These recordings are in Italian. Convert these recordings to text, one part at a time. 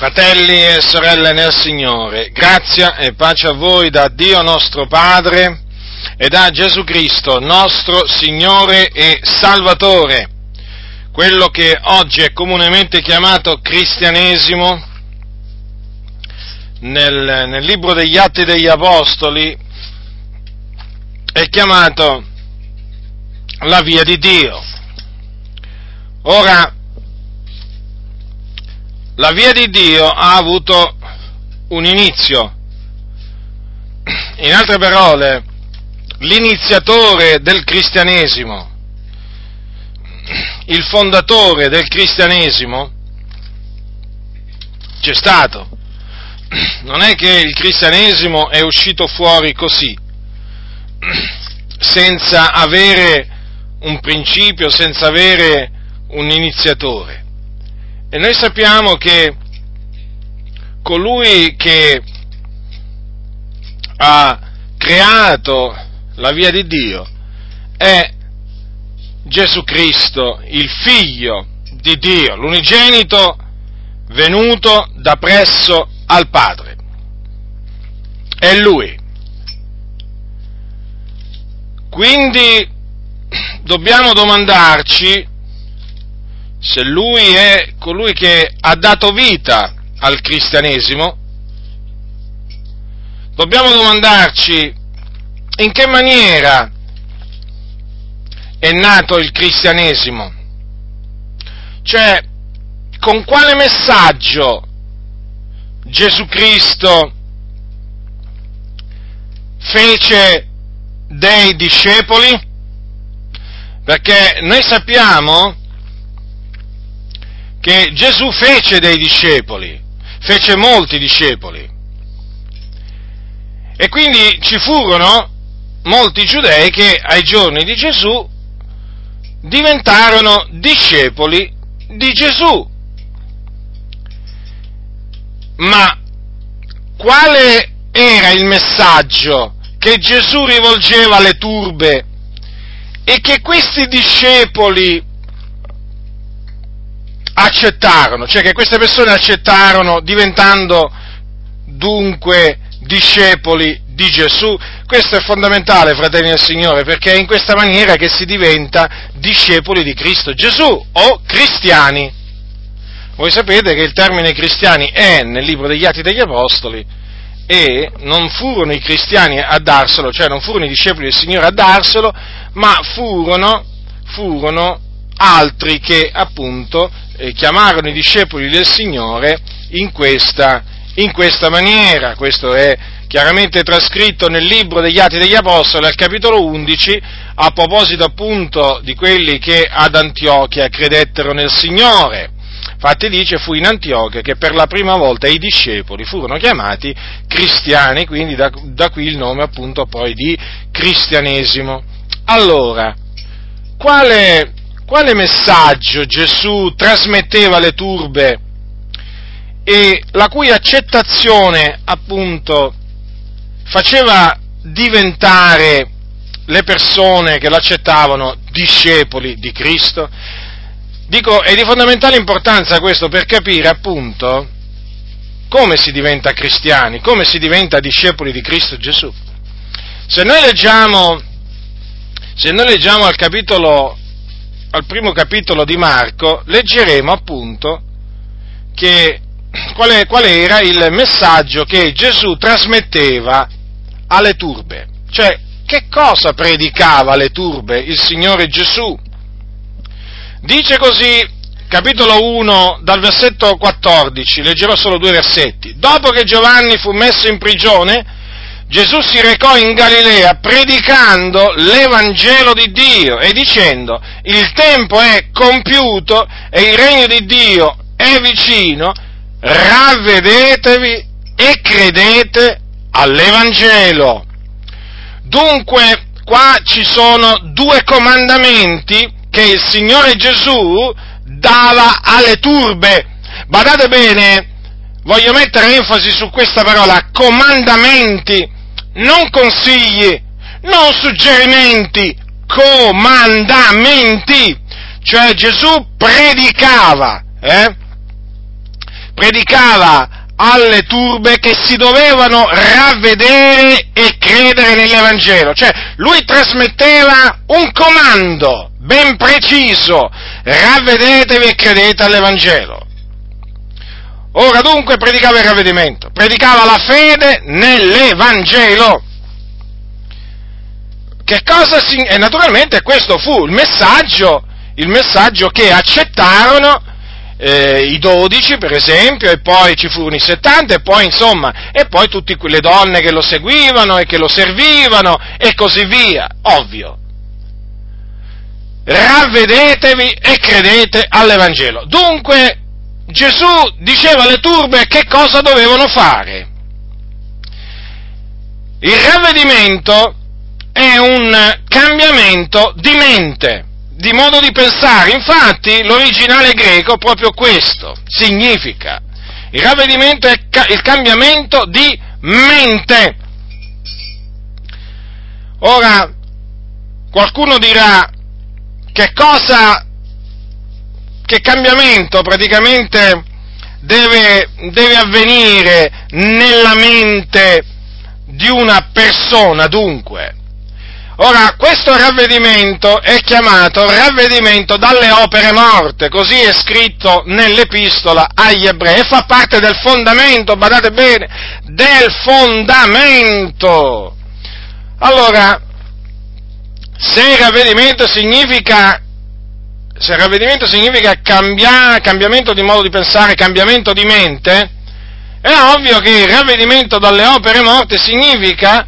Fratelli e sorelle nel Signore, grazia e pace a voi da Dio nostro Padre e da Gesù Cristo, nostro Signore e Salvatore, quello che oggi è comunemente chiamato cristianesimo, nel, nel libro degli Atti degli Apostoli è chiamato la via di Dio. Ora, la via di Dio ha avuto un inizio. In altre parole, l'iniziatore del cristianesimo, il fondatore del cristianesimo, c'è stato. Non è che il cristianesimo è uscito fuori così, senza avere un principio, senza avere un iniziatore. E noi sappiamo che colui che ha creato la via di Dio è Gesù Cristo, il figlio di Dio, l'unigenito venuto da presso al Padre. È Lui. Quindi dobbiamo domandarci se lui è colui che ha dato vita al cristianesimo, dobbiamo domandarci in che maniera è nato il cristianesimo, cioè con quale messaggio Gesù Cristo fece dei discepoli, perché noi sappiamo che Gesù fece dei discepoli, fece molti discepoli. E quindi ci furono molti giudei che ai giorni di Gesù diventarono discepoli di Gesù. Ma quale era il messaggio che Gesù rivolgeva alle turbe e che questi discepoli accettarono, cioè che queste persone accettarono diventando dunque discepoli di Gesù. Questo è fondamentale, fratelli del Signore, perché è in questa maniera che si diventa discepoli di Cristo Gesù o cristiani. Voi sapete che il termine cristiani è nel libro degli Atti degli Apostoli e non furono i cristiani a darselo, cioè non furono i discepoli del Signore a darselo, ma furono, furono altri che appunto eh, chiamarono i discepoli del Signore in questa, in questa maniera. Questo è chiaramente trascritto nel libro degli Atti degli Apostoli, al capitolo 11, a proposito appunto di quelli che ad Antiochia credettero nel Signore. Infatti dice fu in Antiochia che per la prima volta i discepoli furono chiamati cristiani, quindi da, da qui il nome appunto poi di cristianesimo. Allora, quale, quale messaggio Gesù trasmetteva alle turbe e la cui accettazione appunto faceva diventare le persone che l'accettavano discepoli di Cristo? Dico, è di fondamentale importanza questo per capire appunto come si diventa cristiani, come si diventa discepoli di Cristo Gesù. Se noi leggiamo, se noi leggiamo al capitolo al primo capitolo di Marco, leggeremo appunto che, qual, è, qual era il messaggio che Gesù trasmetteva alle turbe. Cioè, che cosa predicava alle turbe il Signore Gesù? Dice così, capitolo 1, dal versetto 14, leggerò solo due versetti. Dopo che Giovanni fu messo in prigione, Gesù si recò in Galilea predicando l'Evangelo di Dio e dicendo il tempo è compiuto e il regno di Dio è vicino, ravvedetevi e credete all'Evangelo. Dunque qua ci sono due comandamenti che il Signore Gesù dava alle turbe. Badate bene, voglio mettere enfasi su questa parola, comandamenti non consigli, non suggerimenti, comandamenti. Cioè Gesù predicava, eh? predicava alle turbe che si dovevano ravvedere e credere nell'Evangelo, cioè lui trasmetteva un comando ben preciso, ravvedetevi e credete all'Evangelo. Ora dunque predicava il ravvedimento, predicava la fede nell'Evangelo. Che cosa si... E naturalmente questo fu il messaggio, il messaggio che accettarono eh, i dodici, per esempio, e poi ci furono i settanta, e poi insomma, e poi tutte quelle donne che lo seguivano e che lo servivano, e così via, ovvio. Ravvedetevi e credete all'Evangelo. Dunque, Gesù diceva alle turbe che cosa dovevano fare. Il ravvedimento è un cambiamento di mente, di modo di pensare. Infatti l'originale greco proprio questo significa. Il ravvedimento è il cambiamento di mente. Ora, qualcuno dirà che cosa che cambiamento praticamente deve, deve avvenire nella mente di una persona dunque. Ora, questo ravvedimento è chiamato ravvedimento dalle opere morte, così è scritto nell'epistola agli ebrei, e fa parte del fondamento, badate bene, del fondamento. Allora, se il ravvedimento significa se ravvedimento significa cambiare, cambiamento di modo di pensare, cambiamento di mente, è ovvio che il ravvedimento dalle opere morte significa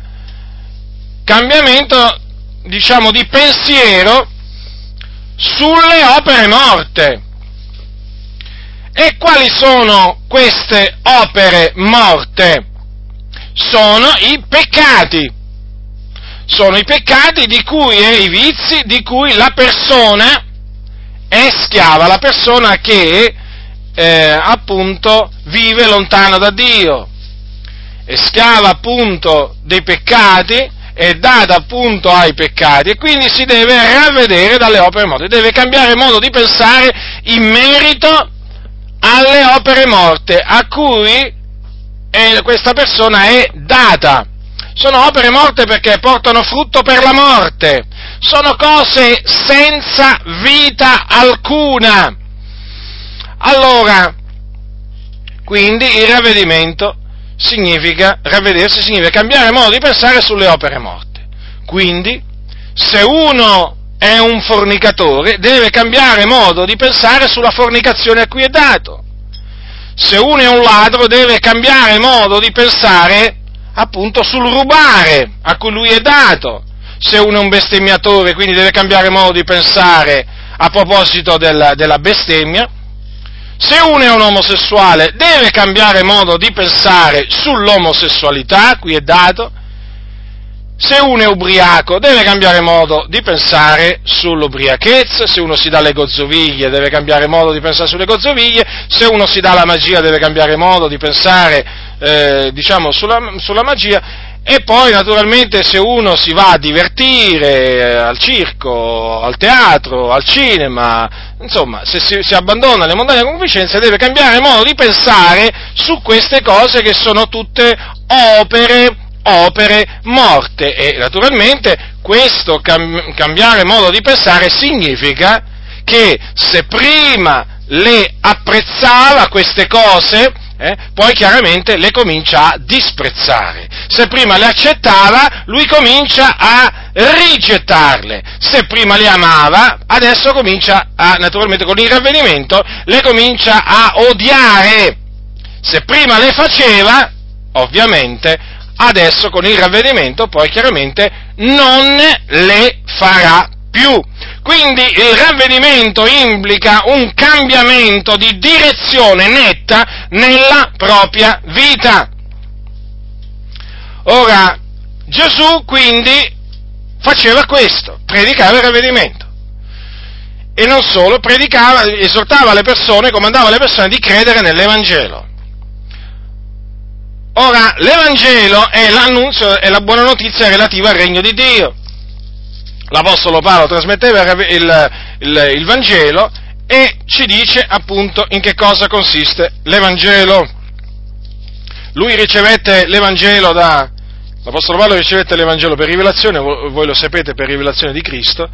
cambiamento, diciamo, di pensiero sulle opere morte. E quali sono queste opere morte? Sono i peccati. Sono i peccati di cui e i vizi di cui la persona è schiava la persona che eh, appunto vive lontano da Dio, è schiava appunto dei peccati, è data appunto ai peccati e quindi si deve ravvedere dalle opere morte, deve cambiare modo di pensare in merito alle opere morte a cui eh, questa persona è data. Sono opere morte perché portano frutto per la morte, sono cose senza vita alcuna. Allora, quindi il ravvedimento significa, ravvedersi significa cambiare modo di pensare sulle opere morte. Quindi, se uno è un fornicatore, deve cambiare modo di pensare sulla fornicazione a cui è dato. Se uno è un ladro, deve cambiare modo di pensare appunto sul rubare a cui lui è dato. Se uno è un bestemmiatore, quindi deve cambiare modo di pensare a proposito del, della bestemmia, se uno è un omosessuale deve cambiare modo di pensare sull'omosessualità, qui è dato, se uno è ubriaco deve cambiare modo di pensare sull'ubriachezza, se uno si dà le gozzoviglie deve cambiare modo di pensare sulle gozzoviglie, se uno si dà la magia deve cambiare modo di pensare eh, diciamo, sulla, sulla magia e poi naturalmente se uno si va a divertire eh, al circo, al teatro, al cinema, insomma, se si, si abbandona le montagne concupiscenze deve cambiare modo di pensare su queste cose che sono tutte opere, opere morte. E naturalmente questo cam- cambiare modo di pensare significa che se prima le apprezzava queste cose, eh, poi chiaramente le comincia a disprezzare. Se prima le accettava, lui comincia a rigettarle. Se prima le amava, adesso comincia a, naturalmente con il ravvedimento, le comincia a odiare. Se prima le faceva, ovviamente, adesso con il ravvedimento poi chiaramente non le farà più. Quindi il ravvedimento implica un cambiamento di direzione netta nella propria vita. Ora, Gesù quindi faceva questo, predicava il ravvedimento. E non solo, predicava, esortava le persone, comandava le persone di credere nell'Evangelo. Ora, l'Evangelo è l'annunzio, è la buona notizia relativa al regno di Dio l'Apostolo Paolo trasmetteva il, il, il Vangelo e ci dice appunto in che cosa consiste l'Evangelo. Lui ricevette l'Evangelo da, l'Apostolo Paolo ricevette l'Evangelo per rivelazione, voi lo sapete per rivelazione di Cristo,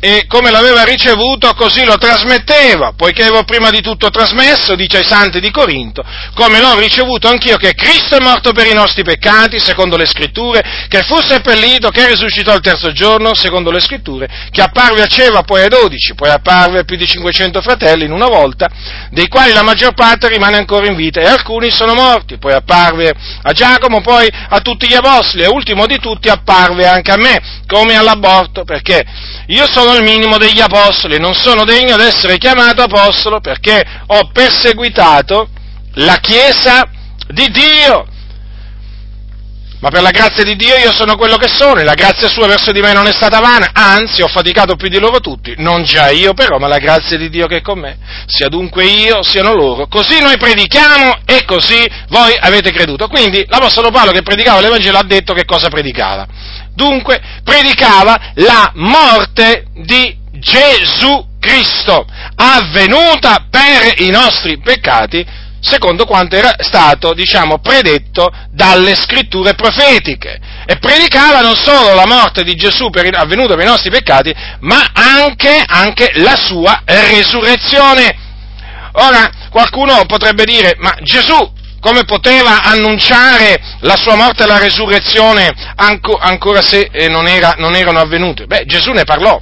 e come l'aveva ricevuto così lo trasmetteva, poiché avevo prima di tutto trasmesso, dice ai santi di Corinto, come l'ho ricevuto anch'io che Cristo è morto per i nostri peccati, secondo le scritture, che fu seppellito, che risuscitò il terzo giorno, secondo le scritture, che apparve a Ceva, poi ai dodici, poi apparve a più di 500 fratelli in una volta, dei quali la maggior parte rimane ancora in vita e alcuni sono morti, poi apparve a Giacomo, poi a tutti gli apostoli e ultimo di tutti apparve anche a me, come all'aborto, perché io sono il minimo degli apostoli, non sono degno di essere chiamato apostolo perché ho perseguitato la Chiesa di Dio. Ma per la grazia di Dio io sono quello che sono e la grazia sua verso di me non è stata vana, anzi ho faticato più di loro tutti, non già io però, ma la grazia di Dio che è con me, sia dunque io, siano loro. Così noi predichiamo e così voi avete creduto. Quindi l'Apostolo Paolo che predicava l'Evangelo ha detto che cosa predicava dunque predicava la morte di Gesù Cristo, avvenuta per i nostri peccati, secondo quanto era stato, diciamo, predetto dalle scritture profetiche. E predicava non solo la morte di Gesù per, avvenuta per i nostri peccati, ma anche, anche la sua resurrezione. Ora, qualcuno potrebbe dire, ma Gesù come poteva annunciare la sua morte e la resurrezione ancora se eh, non, era, non erano avvenute? Beh, Gesù ne parlò.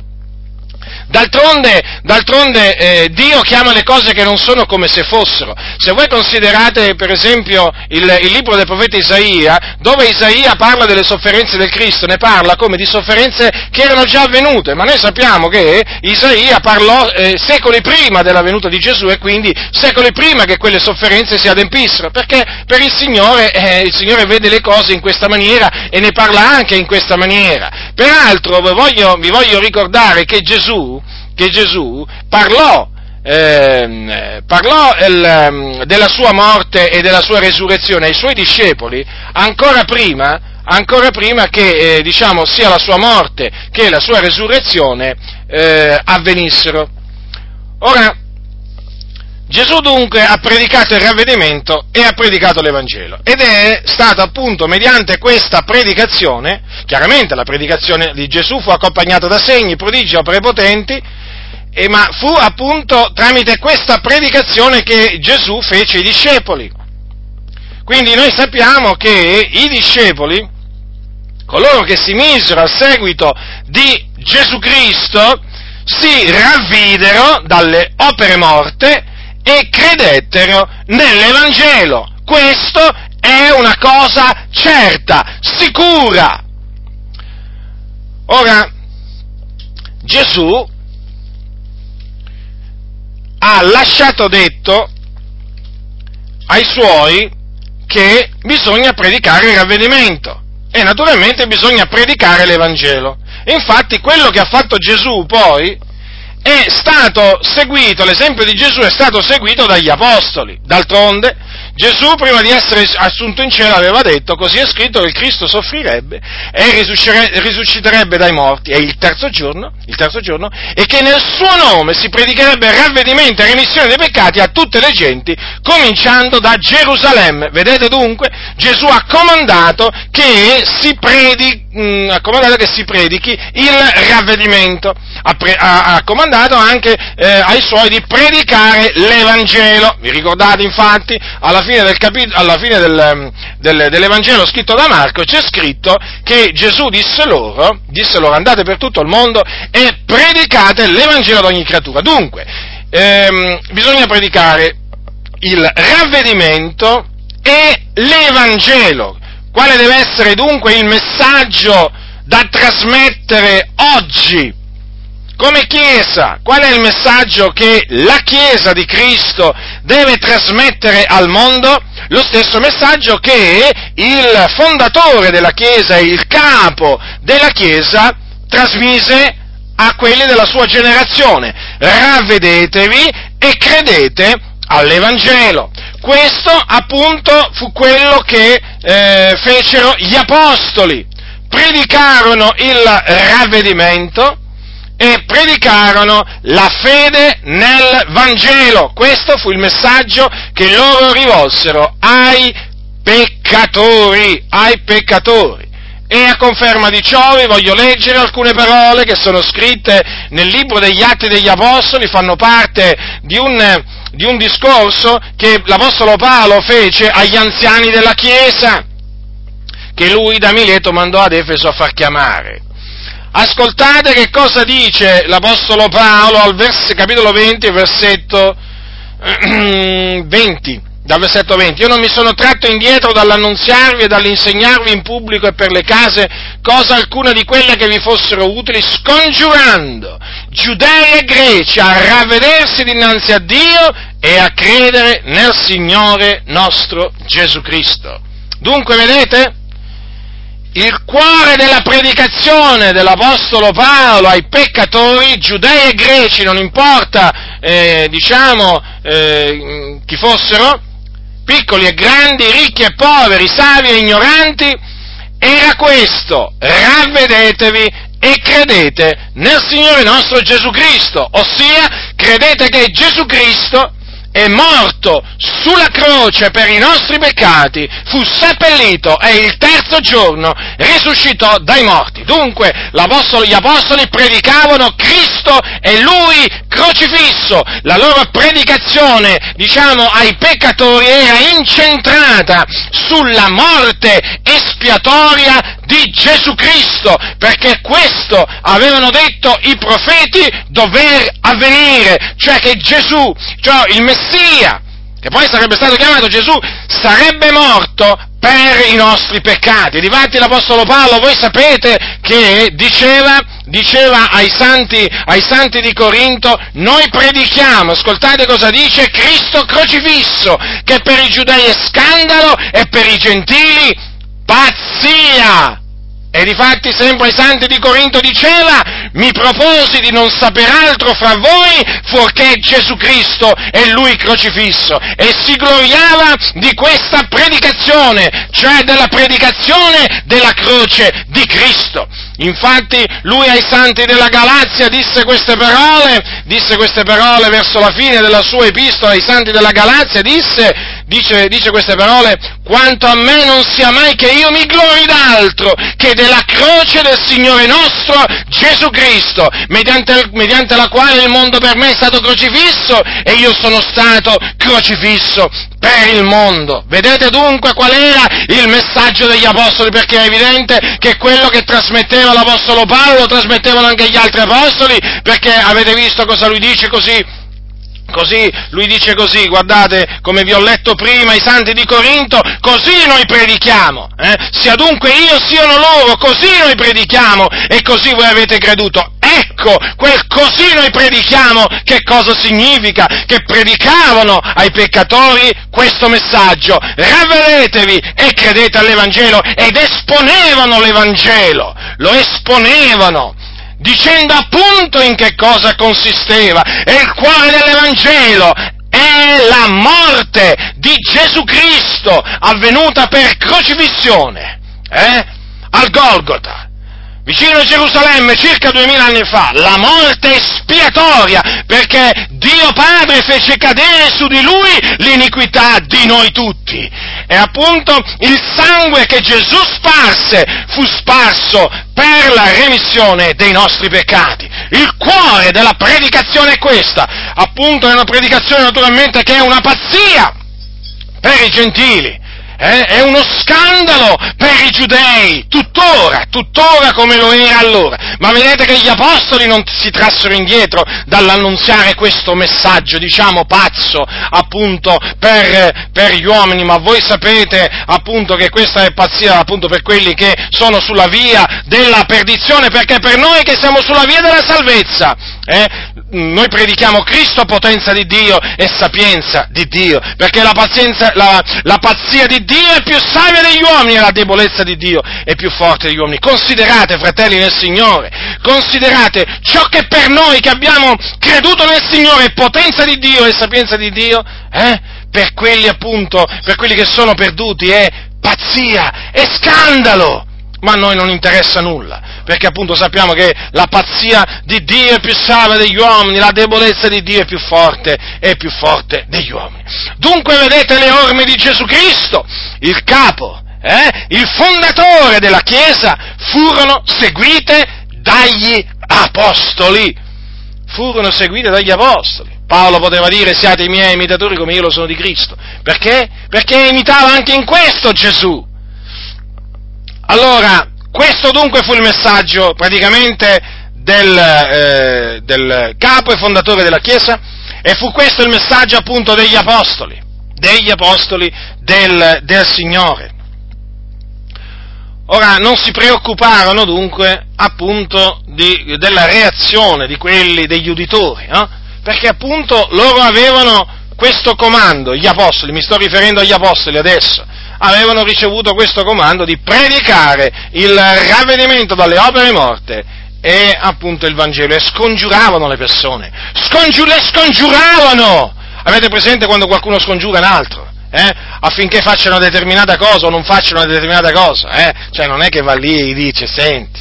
D'altronde, d'altronde eh, Dio chiama le cose che non sono come se fossero. Se voi considerate per esempio il, il, libro del profeta Isaia, dove Isaia parla delle sofferenze del Cristo, ne parla come di sofferenze che erano già avvenute, ma noi sappiamo che Isaia parlò eh, secoli prima della venuta di Gesù e quindi secoli prima che quelle sofferenze si adempissero, perché per il Signore, eh, il Signore vede le cose in questa maniera e ne parla anche in questa maniera. Peraltro voglio, vi voglio ricordare che Gesù, che Gesù parlò, eh, parlò il, ehm, della sua morte e della sua resurrezione ai suoi discepoli ancora prima, ancora prima che eh, diciamo, sia la sua morte che la sua resurrezione eh, avvenissero. Ora, Gesù dunque ha predicato il ravvedimento e ha predicato l'Evangelo ed è stato appunto mediante questa predicazione, chiaramente la predicazione di Gesù fu accompagnata da segni, prodigi, opere potenti, e ma fu appunto tramite questa predicazione che Gesù fece i discepoli. Quindi noi sappiamo che i discepoli, coloro che si misero al seguito di Gesù Cristo, si ravvidero dalle opere morte e credettero nell'Evangelo. Questo è una cosa certa, sicura. Ora, Gesù ha lasciato detto ai suoi che bisogna predicare il ravvedimento e naturalmente bisogna predicare l'Evangelo. Infatti quello che ha fatto Gesù poi è stato seguito, l'esempio di Gesù è stato seguito dagli apostoli. D'altronde Gesù prima di essere assunto in cielo aveva detto, così è scritto che il Cristo soffrirebbe e risusciterebbe dai morti e il terzo giorno, il terzo giorno, e che nel suo nome si predicherebbe ravvedimento e remissione dei peccati a tutte le genti, cominciando da Gerusalemme. Vedete dunque, Gesù ha comandato che si predichi mm, ha comandato che si predichi il ravvedimento, ha, pre, ha, ha comandato anche eh, ai suoi di predicare l'Evangelo. Vi ricordate infatti, alla fine, del capit- alla fine del, mm, del, dell'Evangelo scritto da Marco c'è scritto che Gesù disse loro, disse loro andate per tutto il mondo e predicate l'Evangelo ad ogni creatura. Dunque, ehm, bisogna predicare il ravvedimento e l'Evangelo. Quale deve essere dunque il messaggio da trasmettere oggi come Chiesa? Qual è il messaggio che la Chiesa di Cristo deve trasmettere al mondo? Lo stesso messaggio che il fondatore della Chiesa, il capo della Chiesa, trasmise a quelli della sua generazione. Ravvedetevi e credete all'Evangelo. Questo appunto fu quello che eh, fecero gli apostoli. Predicarono il ravvedimento e predicarono la fede nel Vangelo. Questo fu il messaggio che loro rivolsero ai peccatori, ai peccatori. E a conferma di ciò vi voglio leggere alcune parole che sono scritte nel libro degli Atti degli Apostoli, fanno parte di un, di un discorso che l'Apostolo Paolo fece agli anziani della Chiesa, che lui da Mileto mandò ad Efeso a far chiamare. Ascoltate che cosa dice l'Apostolo Paolo al vers- capitolo 20, versetto 20 dal versetto 20, io non mi sono tratto indietro dall'annunziarvi e dall'insegnarvi in pubblico e per le case cosa alcuna di quelle che vi fossero utili, scongiurando giudei e greci a ravvedersi dinanzi a Dio e a credere nel Signore nostro Gesù Cristo. Dunque, vedete? Il cuore della predicazione dell'Apostolo Paolo ai peccatori, giudei e greci, non importa, eh, diciamo, eh, chi fossero, piccoli e grandi, ricchi e poveri, savi e ignoranti, era questo, ravvedetevi e credete nel Signore nostro Gesù Cristo, ossia credete che Gesù Cristo è morto sulla croce per i nostri peccati, fu seppellito e il terzo giorno risuscitò dai morti. Dunque gli apostoli predicavano Cristo e Lui crocifisso. La loro predicazione, diciamo, ai peccatori era incentrata sulla morte espiatoria di Gesù Cristo, perché questo avevano detto i profeti dover avvenire, cioè che Gesù, cioè il Messia, che poi sarebbe stato chiamato Gesù, sarebbe morto per i nostri peccati. Difatti l'Apostolo Paolo, voi sapete che diceva, diceva ai, santi, ai santi di Corinto, noi predichiamo, ascoltate cosa dice, Cristo crocifisso, che per i giudei è scandalo e per i gentili pazzia! E difatti sempre ai santi di Corinto diceva, mi proposi di non saper altro fra voi fuorché Gesù Cristo e Lui crocifisso. E si gloriava di questa predicazione, cioè della predicazione della croce di Cristo. Infatti lui ai santi della Galazia disse queste parole, disse queste parole verso la fine della sua epistola ai santi della Galazia, disse, dice, dice queste parole, quanto a me non sia mai che io mi glori d'altro che della croce del Signore nostro Gesù Cristo, mediante, mediante la quale il mondo per me è stato crocifisso e io sono stato crocifisso per il mondo. Vedete dunque qual era il messaggio degli apostoli, perché è evidente che quello che trasmetteva l'apostolo Paolo lo trasmettevano anche gli altri apostoli, perché avete visto cosa lui dice così Così, lui dice così, guardate, come vi ho letto prima, i santi di Corinto, così noi predichiamo, eh? sia dunque io siano loro, così noi predichiamo e così voi avete creduto. Ecco, quel così noi predichiamo, che cosa significa? Che predicavano ai peccatori questo messaggio, ravvedetevi e credete all'Evangelo ed esponevano l'Evangelo, lo esponevano dicendo appunto in che cosa consisteva. E il cuore dell'Evangelo è la morte di Gesù Cristo avvenuta per crocifissione, eh? al Golgota vicino a Gerusalemme circa duemila anni fa, la morte espiatoria, perché Dio Padre fece cadere su di lui l'iniquità di noi tutti. E appunto il sangue che Gesù sparse fu sparso per la remissione dei nostri peccati. Il cuore della predicazione è questa, appunto è una predicazione naturalmente che è una pazzia per i gentili, eh, è uno scandalo per i giudei, tuttora, tuttora come lo era allora. Ma vedete che gli apostoli non si trassero indietro dall'annunziare questo messaggio, diciamo pazzo, appunto, per, per gli uomini, ma voi sapete appunto che questa è pazzia appunto per quelli che sono sulla via della perdizione, perché per noi che siamo sulla via della salvezza, eh, noi predichiamo Cristo, potenza di Dio e sapienza di Dio, perché la, pazienza, la, la pazzia di Dio è più savia degli uomini e la debolezza di Dio è più forte degli uomini. Considerate, fratelli nel Signore, considerate ciò che per noi che abbiamo creduto nel Signore è potenza di Dio e sapienza di Dio, eh? per quelli appunto, per quelli che sono perduti è pazzia, è scandalo. Ma a noi non interessa nulla, perché appunto sappiamo che la pazzia di Dio è più salva degli uomini, la debolezza di Dio è più forte, è più forte degli uomini. Dunque vedete le orme di Gesù Cristo, il capo, eh, il fondatore della Chiesa, furono seguite dagli apostoli. Furono seguite dagli apostoli. Paolo poteva dire siate i miei imitatori come io lo sono di Cristo. Perché? Perché imitava anche in questo Gesù. Allora, questo dunque fu il messaggio praticamente del, eh, del capo e fondatore della Chiesa e fu questo il messaggio appunto degli apostoli, degli apostoli del, del Signore. Ora, non si preoccuparono dunque appunto di, della reazione di quelli, degli uditori, no? perché appunto loro avevano questo comando, gli apostoli, mi sto riferendo agli apostoli adesso, avevano ricevuto questo comando di predicare il ravvedimento dalle opere morte e appunto il Vangelo e scongiuravano le persone, Scongiu- le scongiuravano! Avete presente quando qualcuno scongiura un altro? Eh? Affinché facciano una determinata cosa o non facciano una determinata cosa, eh? Cioè non è che va lì e gli dice, senti,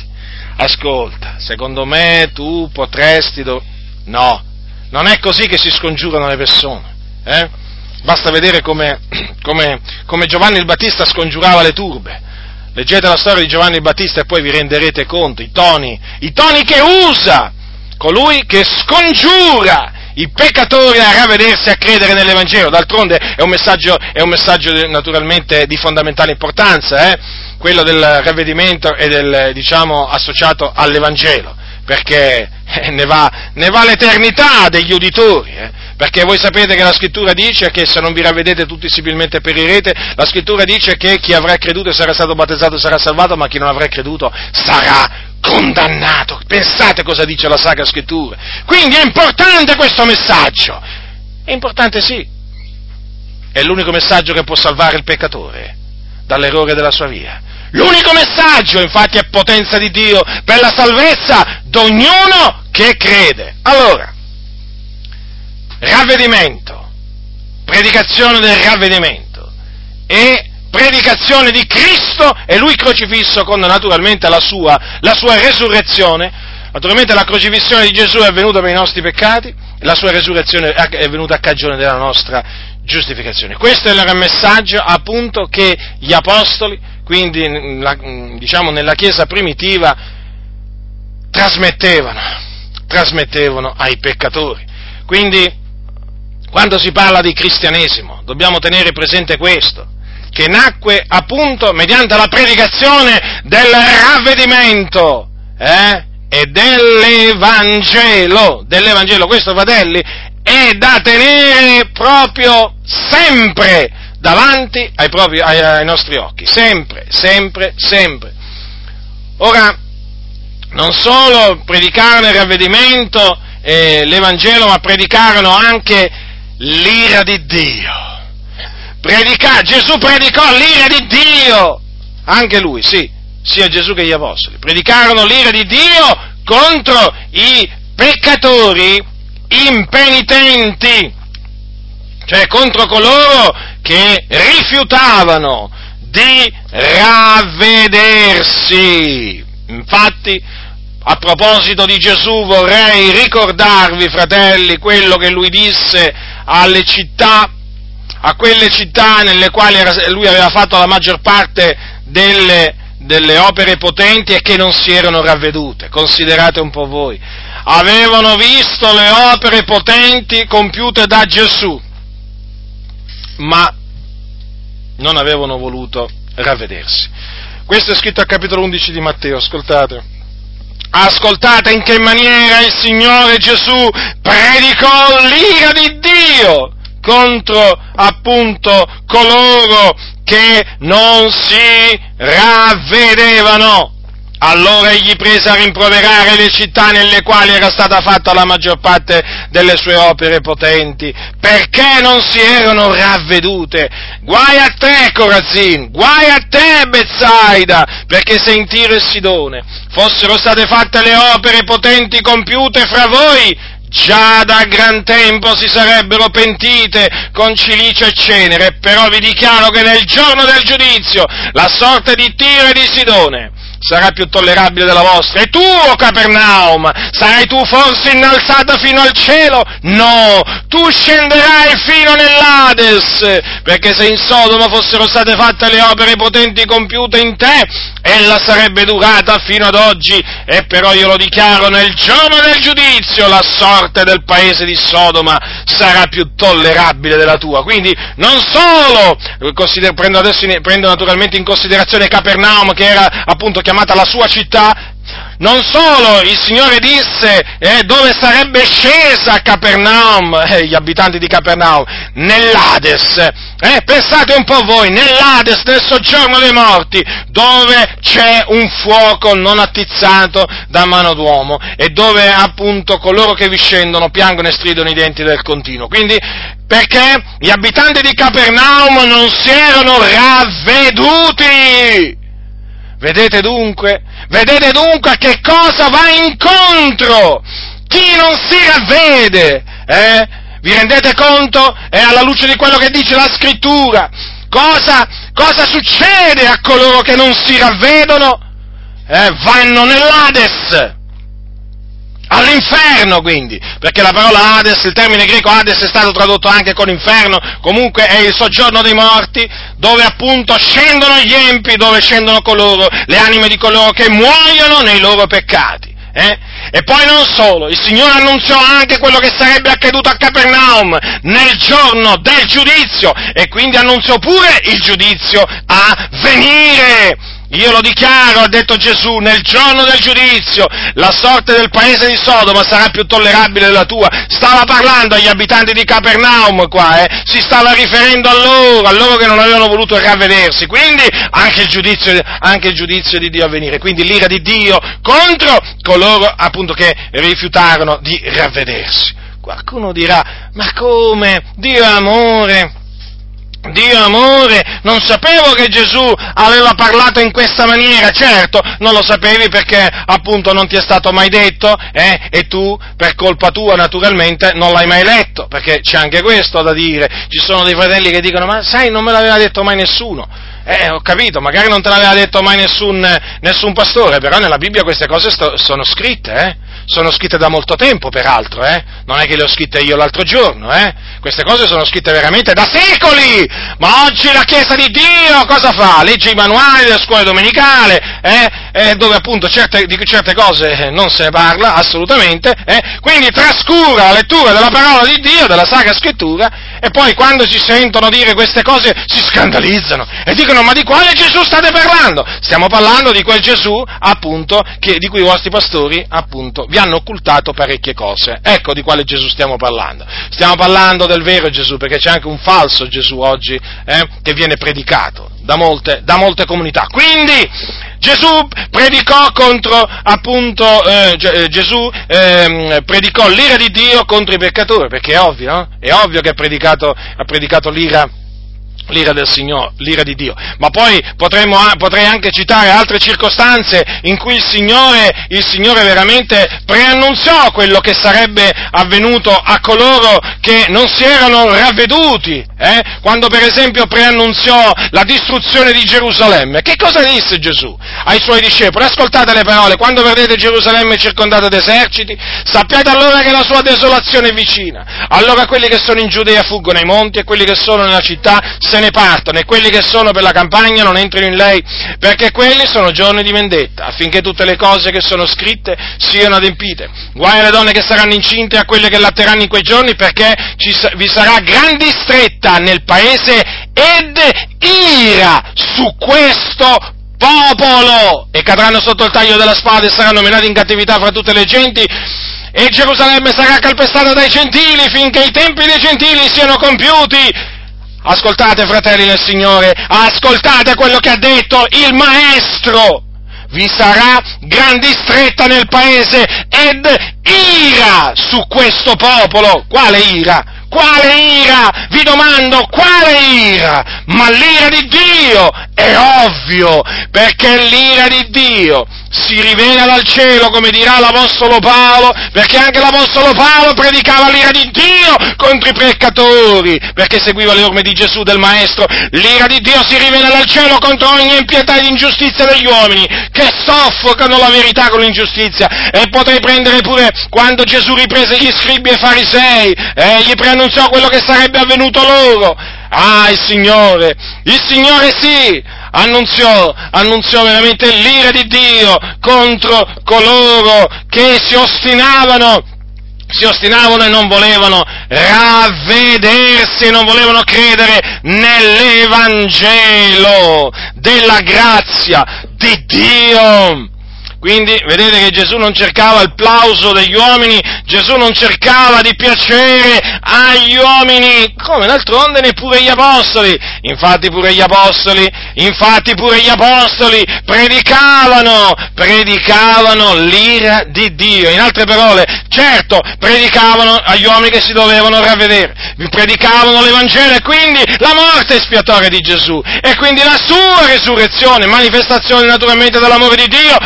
ascolta, secondo me tu potresti... Do-... No, non è così che si scongiurano le persone, eh? Basta vedere come, come, come Giovanni il Battista scongiurava le turbe. Leggete la storia di Giovanni il Battista e poi vi renderete conto, i toni, i toni che usa colui che scongiura i peccatori a ravvedersi e a credere nell'Evangelo. D'altronde è un messaggio, è un messaggio naturalmente di fondamentale importanza, eh? quello del ravvedimento e del, diciamo, associato all'Evangelo, perché ne va, ne va l'eternità degli uditori. Eh? Perché voi sapete che la scrittura dice che se non vi ravvedete tutti similmente perirete, la scrittura dice che chi avrà creduto e sarà stato battezzato sarà salvato, ma chi non avrà creduto sarà condannato. Pensate cosa dice la Sacra Scrittura. Quindi è importante questo messaggio. È importante sì. È l'unico messaggio che può salvare il peccatore dall'errore della sua via. L'unico messaggio, infatti, è potenza di Dio per la salvezza di ognuno che crede. Allora, ravvedimento, predicazione del ravvedimento e predicazione di Cristo e lui crocifisso con naturalmente la sua, la sua resurrezione. Naturalmente la crocifissione di Gesù è avvenuta per i nostri peccati, la sua resurrezione è venuta a cagione della nostra giustificazione. Questo è il messaggio appunto che gli apostoli, quindi diciamo nella Chiesa primitiva, trasmettevano, trasmettevano ai peccatori. Quindi quando si parla di cristianesimo, dobbiamo tenere presente questo, che nacque appunto mediante la predicazione del ravvedimento eh, e dell'Evangelo, dell'Evangelo. Questo, fratelli, è da tenere proprio sempre davanti ai, propri, ai, ai nostri occhi, sempre, sempre, sempre. Ora, non solo predicarono il ravvedimento, eh, l'Evangelo, ma predicarono anche l'ira di Dio. Predica, Gesù predicò l'ira di Dio. Anche lui, sì, sia Gesù che gli apostoli. Predicarono l'ira di Dio contro i peccatori impenitenti, cioè contro coloro che rifiutavano di ravvedersi. Infatti, a proposito di Gesù vorrei ricordarvi, fratelli, quello che lui disse alle città, a quelle città nelle quali lui aveva fatto la maggior parte delle, delle opere potenti e che non si erano ravvedute. Considerate un po' voi. Avevano visto le opere potenti compiute da Gesù, ma non avevano voluto ravvedersi. Questo è scritto al capitolo 11 di Matteo, ascoltate. Ascoltate in che maniera il Signore Gesù predicò l'ira di Dio contro appunto coloro che non si ravvedevano. Allora egli prese a rimproverare le città nelle quali era stata fatta la maggior parte delle sue opere potenti, perché non si erano ravvedute. Guai a te, Corazin, guai a te, Bezzaida, perché se in Tiro e Sidone fossero state fatte le opere potenti compiute fra voi, già da gran tempo si sarebbero pentite con cilicio e cenere, però vi dichiaro che nel giorno del giudizio la sorte di Tiro e di Sidone sarà più tollerabile della vostra. E tu, o Capernaum, sarai tu forse innalzata fino al cielo? No, tu scenderai fino nell'Ades, perché se in Sodoma fossero state fatte le opere potenti compiute in te, ella sarebbe durata fino ad oggi, e però io lo dichiaro, nel giorno del giudizio la sorte del paese di Sodoma sarà più tollerabile della tua. Quindi non solo, prendo, adesso, prendo naturalmente in considerazione Capernaum, che era appunto chiamata la sua città, non solo, il Signore disse eh, dove sarebbe scesa Capernaum, eh, gli abitanti di Capernaum, nell'Ades. Eh, pensate un po' voi, nell'Ades, nel soggiorno dei morti, dove c'è un fuoco non attizzato da mano d'uomo e dove appunto coloro che vi scendono piangono e stridono i denti del continuo. Quindi perché gli abitanti di Capernaum non si erano ravveduti. Vedete dunque? Vedete dunque a che cosa va incontro? Chi non si ravvede? Eh? Vi rendete conto? È alla luce di quello che dice la scrittura. Cosa, cosa succede a coloro che non si ravvedono? Eh, vanno nell'Ades all'inferno quindi, perché la parola Hades, il termine greco Hades è stato tradotto anche con inferno, comunque è il soggiorno dei morti, dove appunto scendono gli empi, dove scendono coloro, le anime di coloro che muoiono nei loro peccati. Eh? E poi non solo, il Signore annunziò anche quello che sarebbe accaduto a Capernaum nel giorno del giudizio e quindi annunziò pure il giudizio a venire. Io lo dichiaro, ha detto Gesù, nel giorno del giudizio la sorte del paese di Sodoma sarà più tollerabile della tua. Stava parlando agli abitanti di Capernaum qua, eh? si stava riferendo a loro, a loro che non avevano voluto ravvedersi. Quindi anche il giudizio, anche il giudizio di Dio a venire, quindi l'ira di Dio contro coloro appunto che rifiutarono di ravvedersi. Qualcuno dirà, ma come? Dio è amore Dio amore, non sapevo che Gesù aveva parlato in questa maniera, certo, non lo sapevi perché appunto non ti è stato mai detto, eh? e tu, per colpa tua naturalmente, non l'hai mai letto, perché c'è anche questo da dire, ci sono dei fratelli che dicono, ma sai, non me l'aveva detto mai nessuno, eh, ho capito, magari non te l'aveva detto mai nessun, nessun pastore, però nella Bibbia queste cose sto, sono scritte, eh? Sono scritte da molto tempo, peraltro, eh? non è che le ho scritte io l'altro giorno, eh? queste cose sono scritte veramente da secoli, ma oggi la Chiesa di Dio cosa fa? Legge i manuali delle scuole domenicali, eh? Eh, dove appunto certe, di certe cose eh, non se ne parla assolutamente, eh? quindi trascura la lettura della parola di Dio, della Sacra Scrittura, e poi quando si sentono dire queste cose si scandalizzano e dicono ma di quale Gesù state parlando? Stiamo parlando di quel Gesù appunto che, di cui i vostri pastori appunto vi hanno occultato parecchie cose. Ecco di quale Gesù stiamo parlando. Stiamo parlando del vero Gesù, perché c'è anche un falso Gesù oggi eh, che viene predicato da molte, da molte comunità. Quindi Gesù predicò contro, appunto, eh, eh Gesù eh, predicò l'ira di Dio contro i peccatori, perché è ovvio? È ovvio che ha predicato, ha predicato l'ira l'ira del Signore, l'ira di Dio. Ma poi potremmo, potrei anche citare altre circostanze in cui il Signore, il Signore veramente preannunziò quello che sarebbe avvenuto a coloro che non si erano ravveduti, eh? quando per esempio preannunziò la distruzione di Gerusalemme. Che cosa disse Gesù ai suoi discepoli? Ascoltate le parole, quando vedete Gerusalemme circondata d'eserciti, sappiate allora che la sua desolazione è vicina. Allora quelli che sono in Giudea fuggono ai monti e quelli che sono nella città se ne partono e quelli che sono per la campagna non entrino in lei, perché quelli sono giorni di vendetta, affinché tutte le cose che sono scritte siano adempite. Guai alle donne che saranno incinte e a quelle che latteranno in quei giorni, perché ci, vi sarà gran distretta nel paese ed ira su questo popolo. E cadranno sotto il taglio della spada e saranno menati in cattività fra tutte le genti. E Gerusalemme sarà calpestata dai gentili finché i tempi dei gentili siano compiuti Ascoltate, fratelli del Signore, ascoltate quello che ha detto il Maestro. Vi sarà gran distretta nel paese ed ira su questo popolo. Quale ira? Quale ira? Vi domando, quale ira? Ma l'ira di Dio è ovvio, perché l'ira di Dio si rivela dal cielo, come dirà l'Apostolo Paolo, perché anche l'Apostolo Paolo predicava l'ira di Dio contro i peccatori, perché seguiva le orme di Gesù, del Maestro. L'ira di Dio si rivela dal cielo contro ogni impietà ed ingiustizia degli uomini, che soffocano la verità con l'ingiustizia. E potrei prendere pure quando Gesù riprese gli scribi e farisei, e gli preannunziò quello che sarebbe avvenuto loro. Ah, il Signore, il Signore sì, annunziò, annunziò veramente l'ira di Dio contro coloro che si ostinavano si ostinavano e non volevano ravvedersi, non volevano credere nell'Evangelo della grazia di Dio. Quindi vedete che Gesù non cercava il plauso degli uomini, Gesù non cercava di piacere agli uomini, come d'altronde neppure gli apostoli. Infatti pure gli apostoli, infatti pure gli apostoli predicavano, predicavano l'ira di Dio. In altre parole, certo, predicavano agli uomini che si dovevano ravvedere, predicavano l'Evangelo e quindi la morte espiatoria di Gesù e quindi la sua resurrezione, manifestazione naturalmente dell'amore di Dio,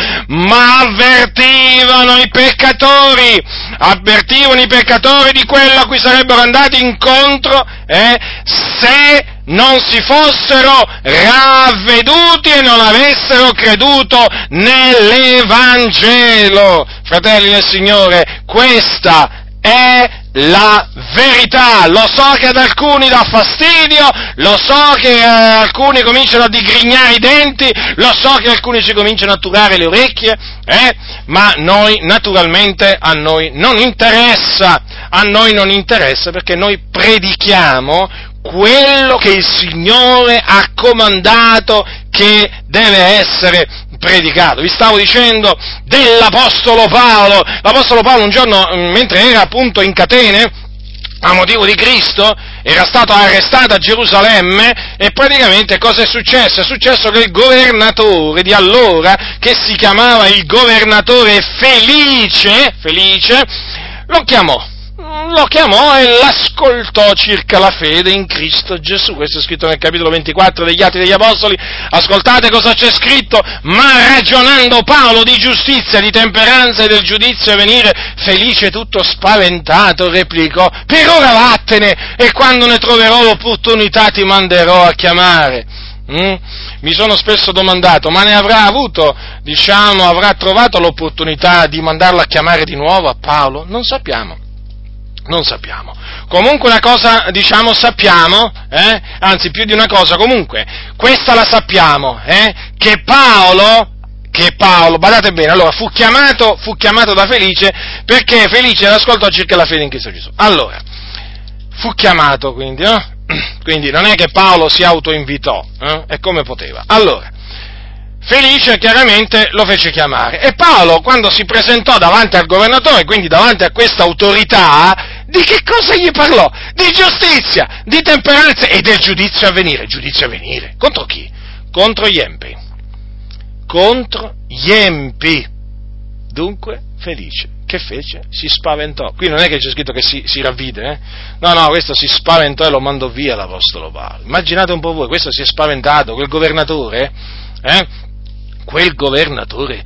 ma avvertivano i peccatori, avvertivano i peccatori di quello a cui sarebbero andati incontro eh, se non si fossero ravveduti e non avessero creduto nell'Evangelo. Fratelli del Signore, questa la verità. Lo so che ad alcuni dà fastidio, lo so che eh, alcuni cominciano a digrignare i denti, lo so che alcuni si cominciano a turare le orecchie, eh? ma noi naturalmente a noi non interessa, a noi non interessa perché noi predichiamo quello che il Signore ha comandato che deve essere predicato. Vi stavo dicendo dell'Apostolo Paolo. L'Apostolo Paolo un giorno, mm, mentre era appunto in catene, a motivo di Cristo, era stato arrestato a Gerusalemme e praticamente cosa è successo? È successo che il governatore di allora, che si chiamava il governatore Felice, Felice lo chiamò lo chiamò e l'ascoltò circa la fede in Cristo Gesù. Questo è scritto nel capitolo 24 degli Atti degli Apostoli. Ascoltate cosa c'è scritto. Ma ragionando Paolo di giustizia, di temperanza e del giudizio a venire, felice tutto spaventato, replicò, per ora vattene e quando ne troverò l'opportunità ti manderò a chiamare. Mm? Mi sono spesso domandato, ma ne avrà avuto, diciamo, avrà trovato l'opportunità di mandarlo a chiamare di nuovo a Paolo? Non sappiamo. Non sappiamo. Comunque una cosa, diciamo, sappiamo, eh? anzi più di una cosa, comunque, questa la sappiamo, eh? che Paolo, che Paolo, badate bene, allora fu chiamato, fu chiamato da Felice perché Felice ascoltò circa la fede in Cristo Gesù. Allora, fu chiamato quindi, no? Quindi non è che Paolo si autoinvitò, eh? e come poteva. Allora, Felice chiaramente lo fece chiamare e Paolo quando si presentò davanti al governatore, quindi davanti a questa autorità, di che cosa gli parlò? Di giustizia, di temperanza e del giudizio a venire. Giudizio a venire. Contro chi? Contro gli empi. Contro gli empi. Dunque, felice. Che fece? Si spaventò. Qui non è che c'è scritto che si, si ravvide, eh? No, no, questo si spaventò e lo mandò via l'Apostolo Paolo. Immaginate un po' voi, questo si è spaventato, quel governatore, eh? quel governatore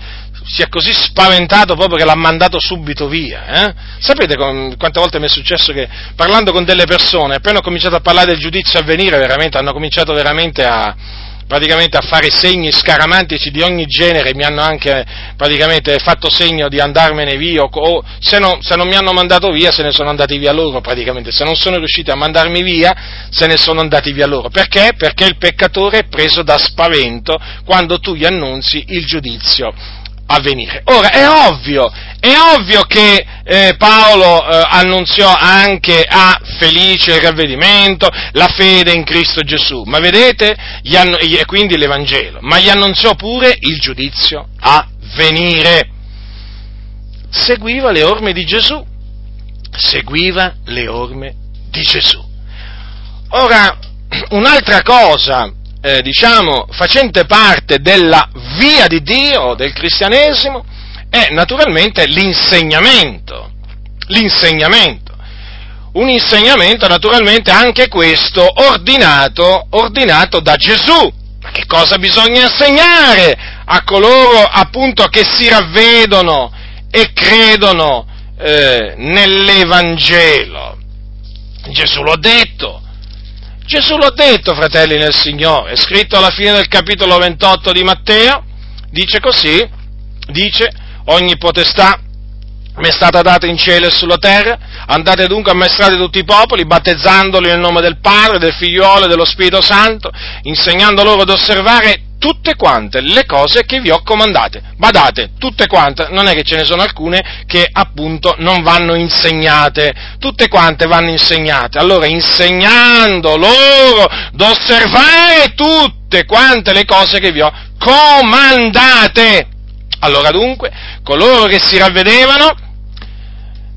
si è così spaventato proprio che l'ha mandato subito via. Eh? Sapete con, quante volte mi è successo che parlando con delle persone, appena ho cominciato a parlare del giudizio a venire, veramente hanno cominciato veramente a, praticamente a fare segni scaramantici di ogni genere, mi hanno anche praticamente fatto segno di andarmene via, o se, no, se, non mi hanno mandato via se ne sono andati via loro praticamente, se non sono riusciti a mandarmi via se ne sono andati via loro. Perché? Perché il peccatore è preso da spavento quando tu gli annunzi il giudizio avvenire. Ora, è ovvio, è ovvio che eh, Paolo eh, annunziò anche a Felice il ravvedimento, la fede in Cristo Gesù, ma vedete, e quindi l'Evangelo, ma gli annunziò pure il giudizio a venire. Seguiva le orme di Gesù, seguiva le orme di Gesù. Ora, un'altra cosa eh, diciamo, facente parte della via di Dio, del cristianesimo, è naturalmente l'insegnamento. L'insegnamento. un insegnamento naturalmente anche questo ordinato, ordinato da Gesù. Ma che cosa bisogna insegnare a coloro appunto che si ravvedono e credono eh, nell'Evangelo? Gesù l'ha detto. Gesù l'ha detto, fratelli nel Signore, è scritto alla fine del capitolo 28 di Matteo, dice così, dice, ogni potestà mi è stata data in cielo e sulla terra, andate dunque a ammaestrate tutti i popoli, battezzandoli nel nome del Padre, del Figliolo e dello Spirito Santo, insegnando loro ad osservare tutte quante le cose che vi ho comandate. Badate, tutte quante, non è che ce ne sono alcune che appunto non vanno insegnate, tutte quante vanno insegnate. Allora, insegnando loro ad osservare tutte quante le cose che vi ho comandate. Allora dunque, coloro che si ravvedevano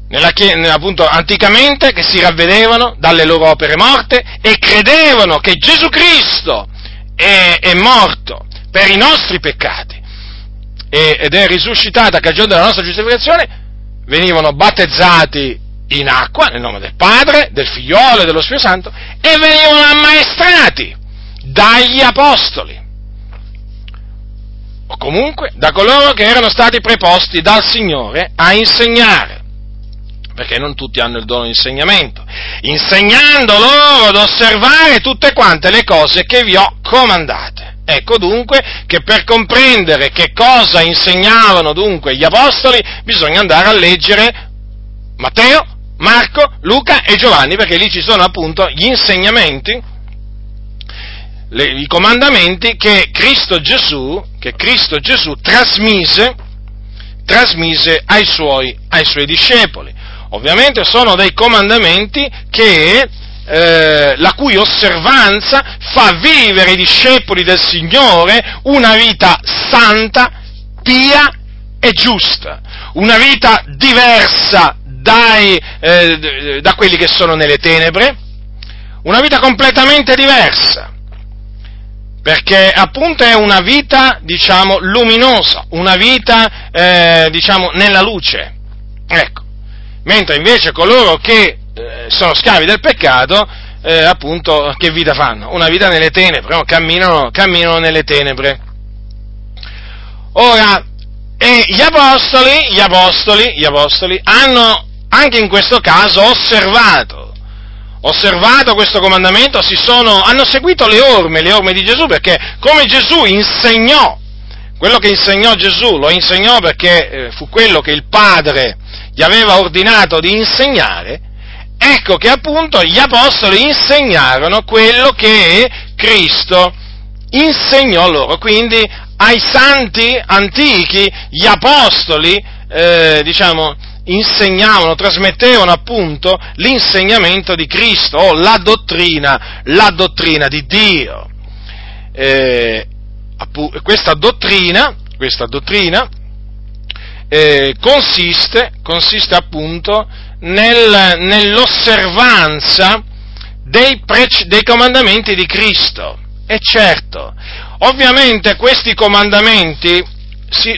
nella, appunto anticamente che si ravvedevano dalle loro opere morte e credevano che Gesù Cristo è, è morto per i nostri peccati. Ed è risuscitato a cagione della nostra giustificazione, venivano battezzati in acqua nel nome del Padre, del Figliolo e dello Spirito Santo e venivano ammaestrati dagli Apostoli. O comunque da coloro che erano stati preposti dal Signore a insegnare perché non tutti hanno il dono di insegnamento, insegnando loro ad osservare tutte quante le cose che vi ho comandate. Ecco dunque che per comprendere che cosa insegnavano dunque gli apostoli bisogna andare a leggere Matteo, Marco, Luca e Giovanni, perché lì ci sono appunto gli insegnamenti, le, i comandamenti che Cristo Gesù, che Cristo Gesù trasmise, trasmise ai suoi, ai suoi discepoli. Ovviamente sono dei comandamenti che, eh, la cui osservanza fa vivere i discepoli del Signore una vita santa, pia e giusta, una vita diversa dai, eh, da quelli che sono nelle tenebre, una vita completamente diversa, perché appunto è una vita, diciamo, luminosa, una vita, eh, diciamo, nella luce. Ecco mentre invece coloro che eh, sono schiavi del peccato, eh, appunto, che vita fanno? Una vita nelle tenebre, no? camminano, camminano nelle tenebre. Ora, e gli apostoli, gli apostoli, gli apostoli hanno anche in questo caso osservato, osservato questo comandamento, sono, hanno seguito le orme, le orme di Gesù, perché come Gesù insegnò, quello che insegnò Gesù, lo insegnò perché eh, fu quello che il Padre gli aveva ordinato di insegnare, ecco che appunto gli apostoli insegnarono quello che Cristo insegnò loro. Quindi ai santi antichi gli apostoli, eh, diciamo, insegnavano, trasmettevano appunto l'insegnamento di Cristo o la dottrina, la dottrina di Dio. Eh, questa dottrina, questa dottrina eh, consiste, consiste, appunto nel, nell'osservanza dei, prec- dei comandamenti di Cristo. E certo, ovviamente questi comandamenti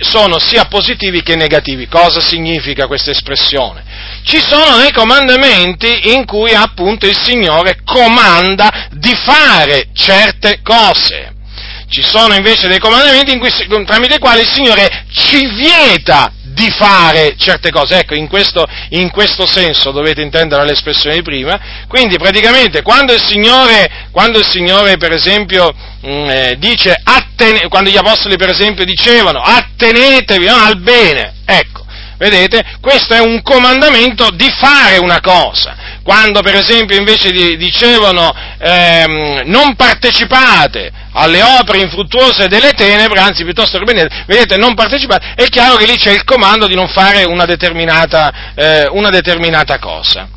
sono sia positivi che negativi. Cosa significa questa espressione? Ci sono dei comandamenti in cui appunto il Signore comanda di fare certe cose. Ci sono invece dei comandamenti cui, tramite i quali il Signore ci vieta di fare certe cose. Ecco, in questo, in questo, senso dovete intendere l'espressione di prima. Quindi praticamente quando il Signore, quando il Signore per esempio mh, mm, eh, dice, attene, quando gli Apostoli per esempio dicevano attenetevi no, al bene, ecco, vedete, questo è un comandamento di fare una cosa. Quando per esempio invece dicevano ehm, non partecipate alle opere infruttuose delle tenebre, anzi piuttosto che benedete, vedete, non partecipate, è chiaro che lì c'è il comando di non fare una determinata, eh, una determinata cosa.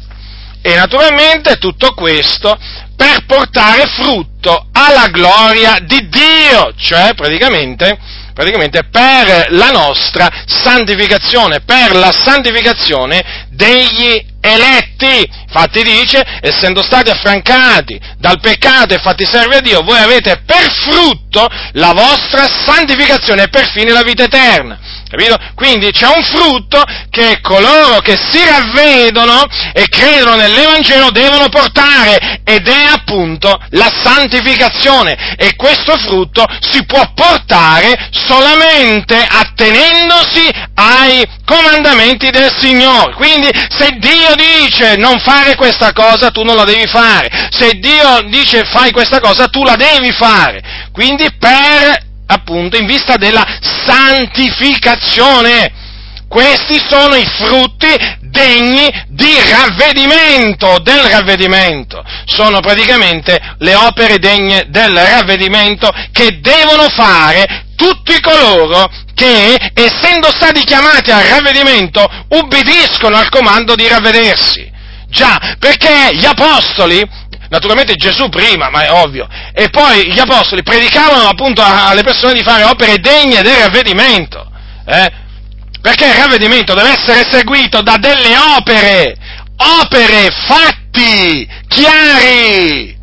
E naturalmente tutto questo per portare frutto alla gloria di Dio, cioè praticamente, praticamente per la nostra santificazione, per la santificazione degli eletti. Infatti dice, essendo stati affrancati dal peccato e fatti servi a Dio, voi avete per frutto la vostra santificazione e per fine la vita eterna. Capito? Quindi c'è un frutto che coloro che si ravvedono e credono nell'Evangelo devono portare ed è appunto la santificazione e questo frutto si può portare solamente attenendosi ai comandamenti del Signore. Quindi se Dio dice non fare questa cosa tu non la devi fare, se Dio dice fai questa cosa tu la devi fare. Quindi per appunto in vista della santificazione. Questi sono i frutti degni di ravvedimento, del ravvedimento. Sono praticamente le opere degne del ravvedimento che devono fare tutti coloro che, essendo stati chiamati al ravvedimento, ubbidiscono al comando di ravvedersi. Già, perché gli apostoli naturalmente Gesù prima, ma è ovvio, e poi gli apostoli predicavano appunto alle persone di fare opere degne del ravvedimento, eh? perché il ravvedimento deve essere seguito da delle opere, opere, fatti chiari,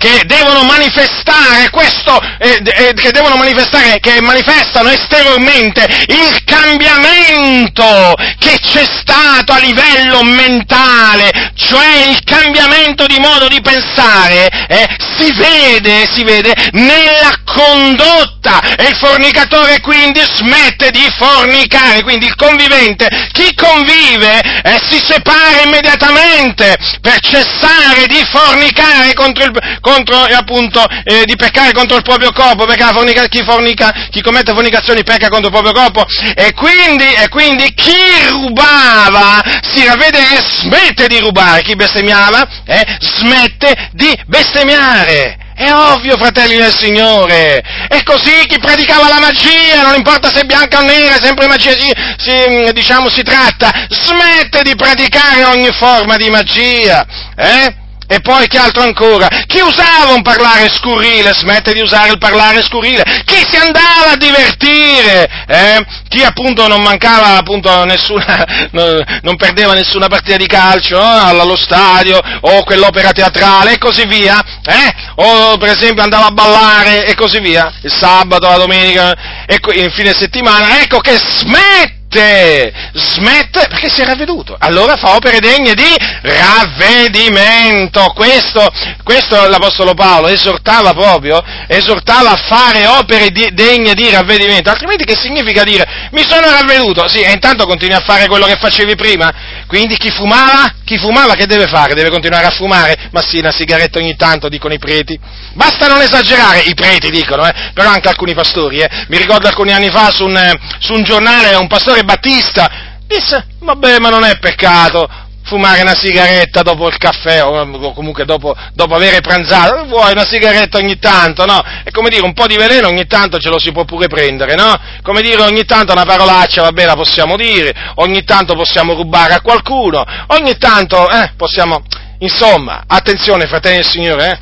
che devono manifestare questo, eh, eh, che devono manifestare, che manifestano esteriormente il cambiamento che c'è stato a livello mentale, cioè il cambiamento di modo di pensare, eh, si vede, si vede nella condotta. E il fornicatore quindi smette di fornicare, quindi il convivente, chi convive eh, si separa immediatamente per cessare di fornicare contro il, contro, appunto, eh, di peccare contro il proprio corpo, perché fornica, chi, fornica, chi commette fornicazioni pecca contro il proprio corpo, e quindi, e quindi chi rubava si ravvede e smette di rubare, chi bestemmiava eh, smette di bestemmiare. È ovvio, fratelli del Signore. È così chi praticava la magia, non importa se bianca o nera, sempre magia si, si, diciamo, si tratta, smette di praticare ogni forma di magia. Eh? E poi che altro ancora? Chi usava un parlare scurrile smette di usare il parlare scurrile. Chi si andava a divertire, eh? chi appunto non mancava appunto nessuna, non perdeva nessuna partita di calcio eh? allo stadio o quell'opera teatrale e così via, eh? o per esempio andava a ballare e così via, il sabato, la domenica e il fine settimana, ecco che smette smette, smette perché si è ravveduto. Allora fa opere degne di ravvedimento. Questo, questo l'Apostolo Paolo esortava proprio, esortava a fare opere di, degne di ravvedimento. Altrimenti che significa dire mi sono ravveduto? Sì, e intanto continui a fare quello che facevi prima. Quindi chi fumava? Chi fumava che deve fare? Deve continuare a fumare? Ma sì, una sigaretta ogni tanto, dicono i preti. Basta non esagerare, i preti dicono, eh, però anche alcuni pastori. Eh. Mi ricordo alcuni anni fa su un, eh, su un giornale un pastore Battista disse, vabbè ma non è peccato, fumare una sigaretta dopo il caffè o comunque dopo, dopo aver pranzato, vuoi una sigaretta ogni tanto, no? È come dire, un po' di veleno ogni tanto ce lo si può pure prendere, no? Come dire, ogni tanto una parolaccia, vabbè, la possiamo dire, ogni tanto possiamo rubare a qualcuno, ogni tanto, eh, possiamo, insomma, attenzione fratelli del Signore, eh?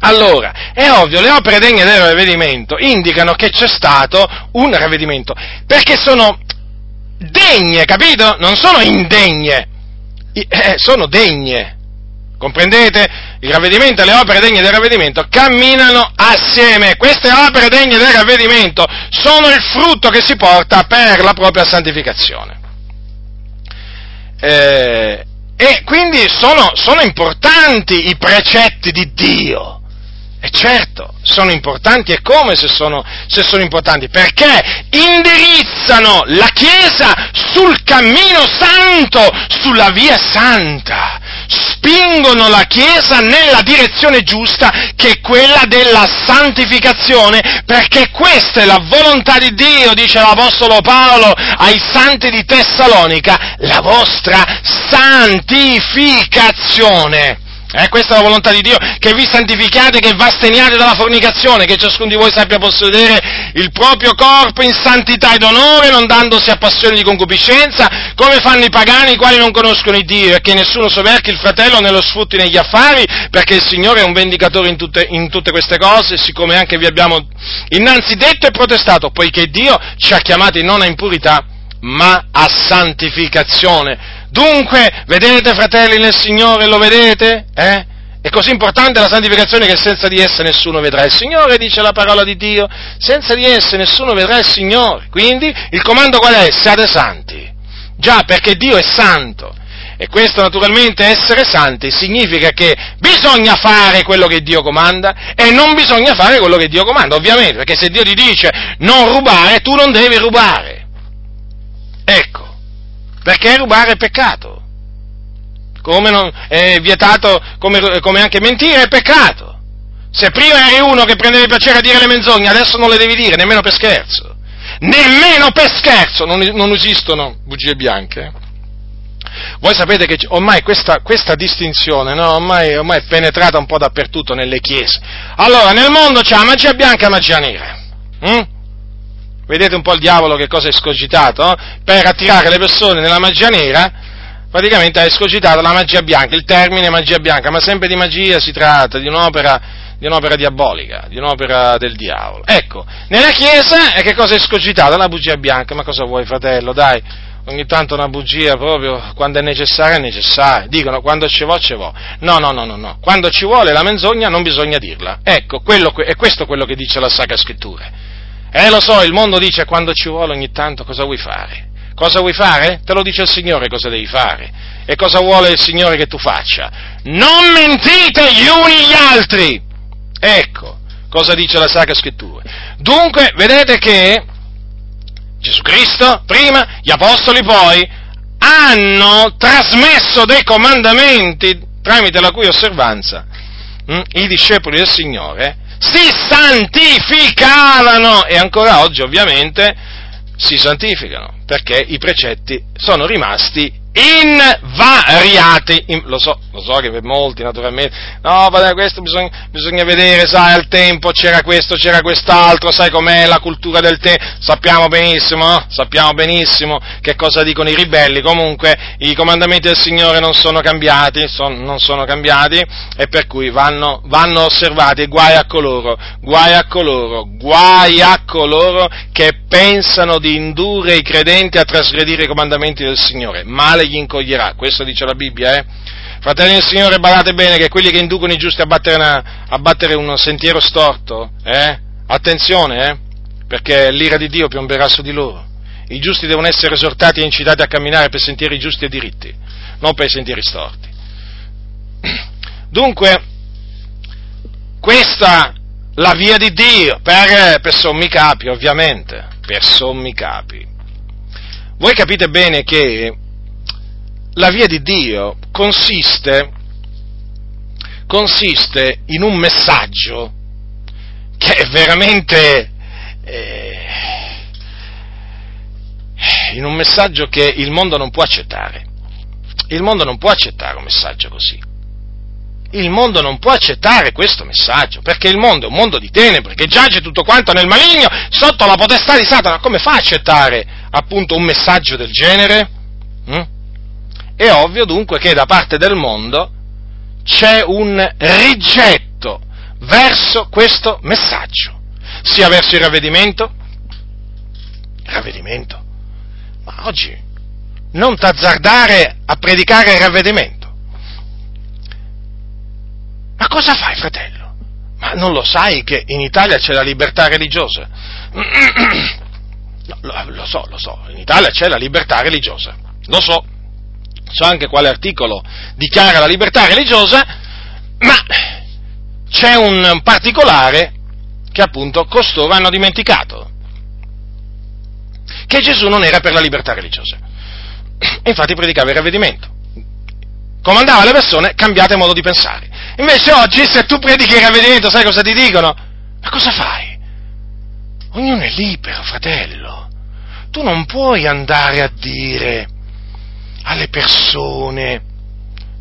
Allora, è ovvio, le opere degne del ravvedimento indicano che c'è stato un ravvedimento, perché sono degne, capito? Non sono indegne eh, sono degne. Comprendete? Il ravvedimento e le opere degne del ravvedimento camminano assieme. Queste opere degne del ravvedimento sono il frutto che si porta per la propria santificazione. Eh, e quindi sono, sono importanti i precetti di Dio. E certo, sono importanti e come se sono, se sono, importanti? Perché indirizzano la Chiesa sul cammino santo, sulla via santa. Spingono la Chiesa nella direzione giusta che è quella della santificazione, perché questa è la volontà di Dio, dice l'Apostolo Paolo ai santi di Tessalonica, la vostra santificazione. Eh, questa è la volontà di Dio, che vi santificate, che vi asteniate dalla fornicazione, che ciascuno di voi sappia possedere il proprio corpo in santità ed onore, non dandosi a passioni di concupiscenza, come fanno i pagani i quali non conoscono il Dio, e che nessuno soverchi il fratello né lo sfrutti negli affari, perché il Signore è un vendicatore in tutte, in tutte queste cose, siccome anche vi abbiamo innanzi detto e protestato, poiché Dio ci ha chiamati non a impurità, ma a santificazione. Dunque, vedete fratelli nel Signore, lo vedete? Eh? È così importante la santificazione che senza di essa nessuno vedrà il Signore, dice la parola di Dio, senza di essa nessuno vedrà il Signore. Quindi il comando qual è? Siate santi. Già, perché Dio è santo. E questo naturalmente essere santi significa che bisogna fare quello che Dio comanda e non bisogna fare quello che Dio comanda, ovviamente, perché se Dio ti dice non rubare, tu non devi rubare. Ecco, perché rubare è peccato come non, è vietato, come, come anche mentire è peccato. Se prima eri uno che prendeva piacere a dire le menzogne, adesso non le devi dire, nemmeno per scherzo. Nemmeno per scherzo non, non esistono bugie bianche. Voi sapete che ormai questa, questa distinzione no? ormai, ormai, è penetrata un po' dappertutto nelle chiese. Allora, nel mondo c'è la magia bianca e la magia nera. Hm? Vedete un po' il diavolo che cosa è scogitato? No? Per attirare le persone nella magia nera praticamente ha escogitato la magia bianca, il termine magia bianca, ma sempre di magia si tratta, di un'opera, di un'opera diabolica, di un'opera del diavolo. Ecco, nella Chiesa che cosa è escogitata? La bugia bianca, ma cosa vuoi fratello, dai? Ogni tanto una bugia proprio quando è necessaria è necessaria. Dicono quando ci vuole ci vuole. No, no, no, no, no. Quando ci vuole la menzogna non bisogna dirla. Ecco, quello, è questo quello che dice la Sacra Scrittura. Eh, lo so, il mondo dice quando ci vuole ogni tanto cosa vuoi fare? Cosa vuoi fare? Te lo dice il Signore cosa devi fare. E cosa vuole il Signore che tu faccia? Non mentite gli uni gli altri! Ecco, cosa dice la Sacra Scrittura. Dunque, vedete che Gesù Cristo, prima, gli Apostoli poi, hanno trasmesso dei comandamenti tramite la cui osservanza hm, i discepoli del Signore si santificavano. E ancora oggi ovviamente si santificano, perché i precetti sono rimasti invariati, in, lo so, lo so che per molti naturalmente, no, vabbè, questo bisogna, bisogna, vedere, sai, al tempo c'era questo, c'era quest'altro, sai com'è la cultura del tempo, sappiamo benissimo, no? sappiamo benissimo che cosa dicono i ribelli, comunque i comandamenti del Signore non sono cambiati, son, non sono cambiati e per cui vanno, vanno osservati, guai a coloro, guai a coloro, guai a coloro che pensano di indurre i credenti a trasgredire i comandamenti del Signore, male gli incoglierà, questo dice la Bibbia, eh? Fratelli del Signore, badate bene che quelli che inducono i giusti a battere, una, a battere un sentiero storto, eh? Attenzione, eh? Perché l'ira di Dio piomberà su di loro. I giusti devono essere esortati e incitati a camminare per sentieri giusti e diritti, non per sentieri storti. Dunque, questa la via di Dio per, per sommi capi, ovviamente, per sommi capi. Voi capite bene che la via di Dio consiste, consiste in un messaggio che è veramente eh, in un messaggio che il mondo non può accettare. Il mondo non può accettare un messaggio così. Il mondo non può accettare questo messaggio, perché il mondo è un mondo di tenebre, che giace tutto quanto nel maligno, sotto la potestà di Satana. Come fa a accettare appunto un messaggio del genere? Mm? È ovvio dunque che da parte del mondo c'è un rigetto verso questo messaggio, sia verso il ravvedimento, ravvedimento, ma oggi non t'azzardare a predicare il ravvedimento. Ma cosa fai, fratello? Ma non lo sai che in Italia c'è la libertà religiosa? No, lo, lo so, lo so, in Italia c'è la libertà religiosa, lo so so anche quale articolo dichiara la libertà religiosa, ma c'è un particolare che appunto costoro hanno dimenticato, che Gesù non era per la libertà religiosa. Infatti predicava il ravvedimento, comandava alle persone cambiate modo di pensare. Invece oggi se tu predichi il ravvedimento sai cosa ti dicono? Ma cosa fai? Ognuno è libero, fratello. Tu non puoi andare a dire alle persone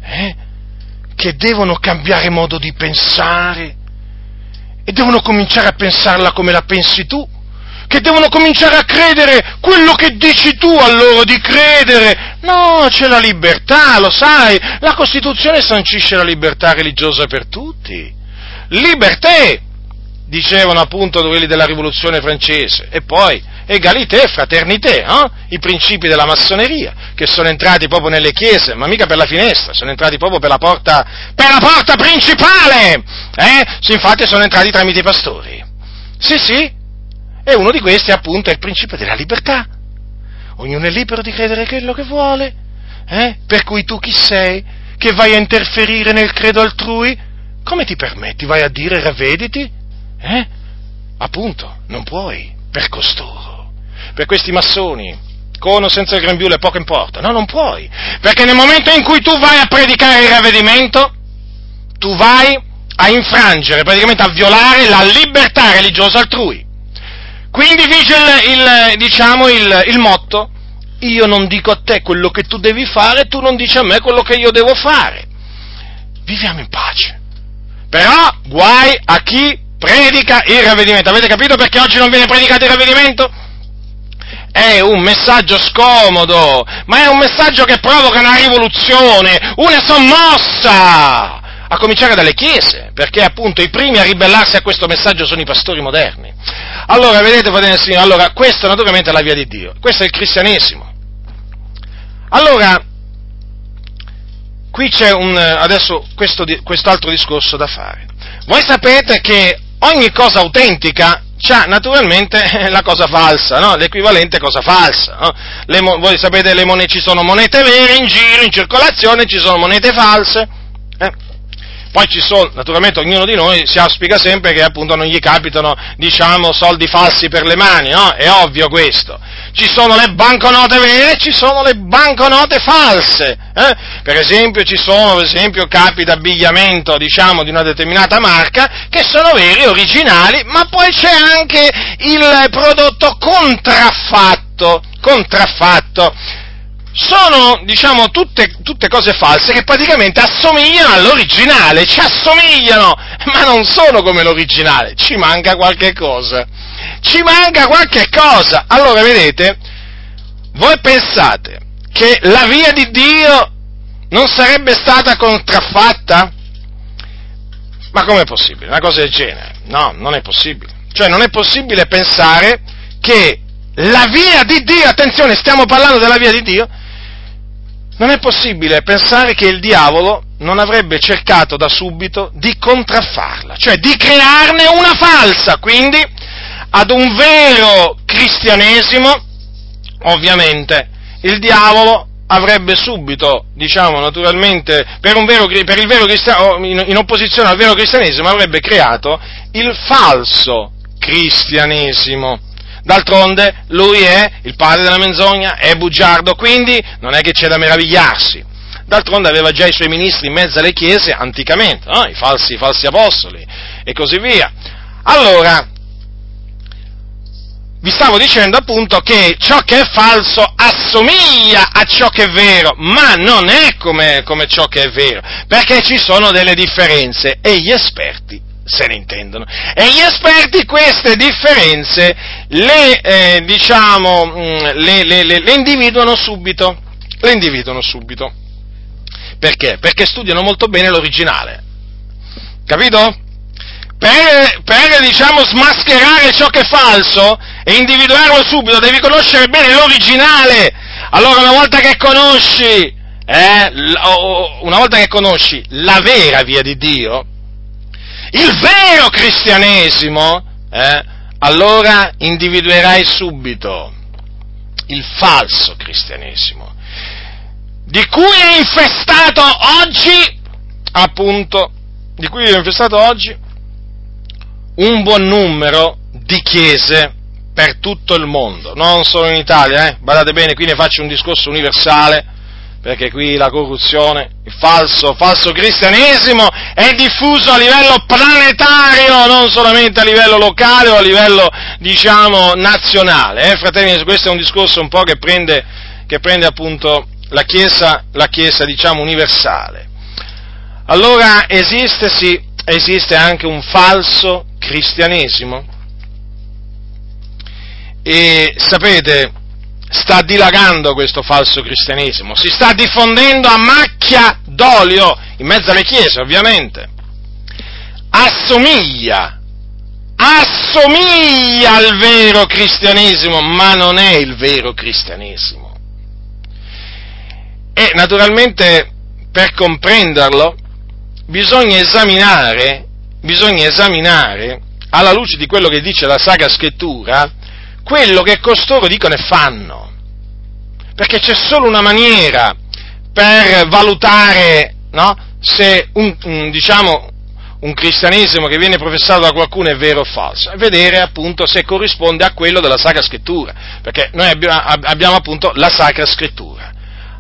eh, che devono cambiare modo di pensare e devono cominciare a pensarla come la pensi tu, che devono cominciare a credere quello che dici tu a loro di credere. No, c'è la libertà, lo sai, la Costituzione sancisce la libertà religiosa per tutti. Libertà, dicevano appunto quelli della rivoluzione francese, e poi egalité, fraternité, eh? i principi della massoneria, che sono entrati proprio nelle chiese, ma mica per la finestra, sono entrati proprio per la porta, per la porta principale, eh? Sì, infatti sono entrati tramite i pastori. Sì, sì, e uno di questi appunto è il principio della libertà. Ognuno è libero di credere quello che vuole, eh? Per cui tu chi sei che vai a interferire nel credo altrui? Come ti permetti? Vai a dire ravvediti? Eh? Appunto, non puoi, per costoro, per questi massoni, con o senza il grembiule poco importa, no, non puoi, perché nel momento in cui tu vai a predicare il ravvedimento, tu vai a infrangere, praticamente a violare la libertà religiosa altrui. Quindi vige il, il, diciamo, il, il motto, io non dico a te quello che tu devi fare, tu non dici a me quello che io devo fare. Viviamo in pace. Però guai a chi predica il ravvedimento. Avete capito perché oggi non viene predicato il ravvedimento? È un messaggio scomodo, ma è un messaggio che provoca una rivoluzione, una sommossa, a cominciare dalle chiese, perché appunto i primi a ribellarsi a questo messaggio sono i pastori moderni. Allora, vedete, fratelli Signore, allora, questa naturalmente è la via di Dio, questo è il cristianesimo. Allora, qui c'è un, adesso questo, quest'altro discorso da fare. Voi sapete che ogni cosa autentica ha naturalmente la cosa falsa, no? l'equivalente cosa falsa. No? Le, voi sapete le ci sono monete vere in giro, in circolazione, ci sono monete false. Poi ci sono, naturalmente ognuno di noi si auspica sempre che appunto non gli capitano, diciamo, soldi falsi per le mani, no? È ovvio questo. Ci sono le banconote vere e ci sono le banconote false. Eh? Per esempio ci sono, per esempio, capi d'abbigliamento, diciamo, di una determinata marca che sono veri, originali, ma poi c'è anche il prodotto contraffatto, contraffatto sono, diciamo, tutte, tutte, cose false che praticamente assomigliano all'originale, ci assomigliano, ma non sono come l'originale, ci manca qualche cosa, ci manca qualche cosa. Allora, vedete, voi pensate che la via di Dio non sarebbe stata contraffatta? Ma com'è possibile? Una cosa del genere? No, non è possibile. Cioè, non è possibile pensare che la via di Dio, attenzione, stiamo parlando della via di Dio, non è possibile pensare che il diavolo non avrebbe cercato da subito di contraffarla, cioè di crearne una falsa, quindi ad un vero cristianesimo, ovviamente, il diavolo avrebbe subito, diciamo naturalmente, per, vero, per il vero cristianesimo, in opposizione al vero cristianesimo, avrebbe creato il falso cristianesimo. D'altronde lui è il padre della menzogna, è bugiardo, quindi non è che c'è da meravigliarsi. D'altronde aveva già i suoi ministri in mezzo alle chiese anticamente, no? I, falsi, falsi apostoli e così via. Allora, vi stavo dicendo appunto che ciò che è falso assomiglia a ciò che è vero, ma non è come, come, ciò che è vero, perché ci sono delle differenze e gli esperti se ne intendono. E gli esperti queste differenze le, eh, diciamo, mm, le, le, le, individuano subito. Le individuano subito. Perché? Perché studiano molto bene l'originale. Capito? Per, per, diciamo, smascherare ciò che è falso e individuarlo subito devi conoscere bene l'originale. Allora una volta che conosci, eh, una volta che conosci la vera via di Dio, il vero cristianesimo, eh, allora individuerai subito il falso cristianesimo, di cui è infestato oggi, appunto, di cui è infestato oggi un buon numero di chiese per tutto il mondo, non solo in Italia, eh? Badate bene, qui ne faccio un discorso universale, perché qui la corruzione, il falso, falso cristianesimo è diffuso a livello planetario, non solamente a livello locale o a livello, diciamo, nazionale. Eh, fratelli, questo è un discorso un po' che prende, che prende appunto la Chiesa, la Chiesa, diciamo, universale. Allora esiste, sì, esiste anche un falso cristianesimo. E sapete, sta dilagando questo falso cristianesimo, si sta diffondendo a macchia d'olio, in mezzo alle chiese ovviamente, assomiglia assomiglia al vero cristianesimo, ma non è il vero cristianesimo. E naturalmente per comprenderlo bisogna esaminare, bisogna esaminare alla luce di quello che dice la Sacra Scrittura, quello che costoro dicono e fanno. Perché c'è solo una maniera per valutare no, se un, diciamo, un cristianesimo che viene professato da qualcuno è vero o falso, è vedere appunto se corrisponde a quello della Sacra Scrittura, perché noi abbiamo, abbiamo appunto la Sacra Scrittura.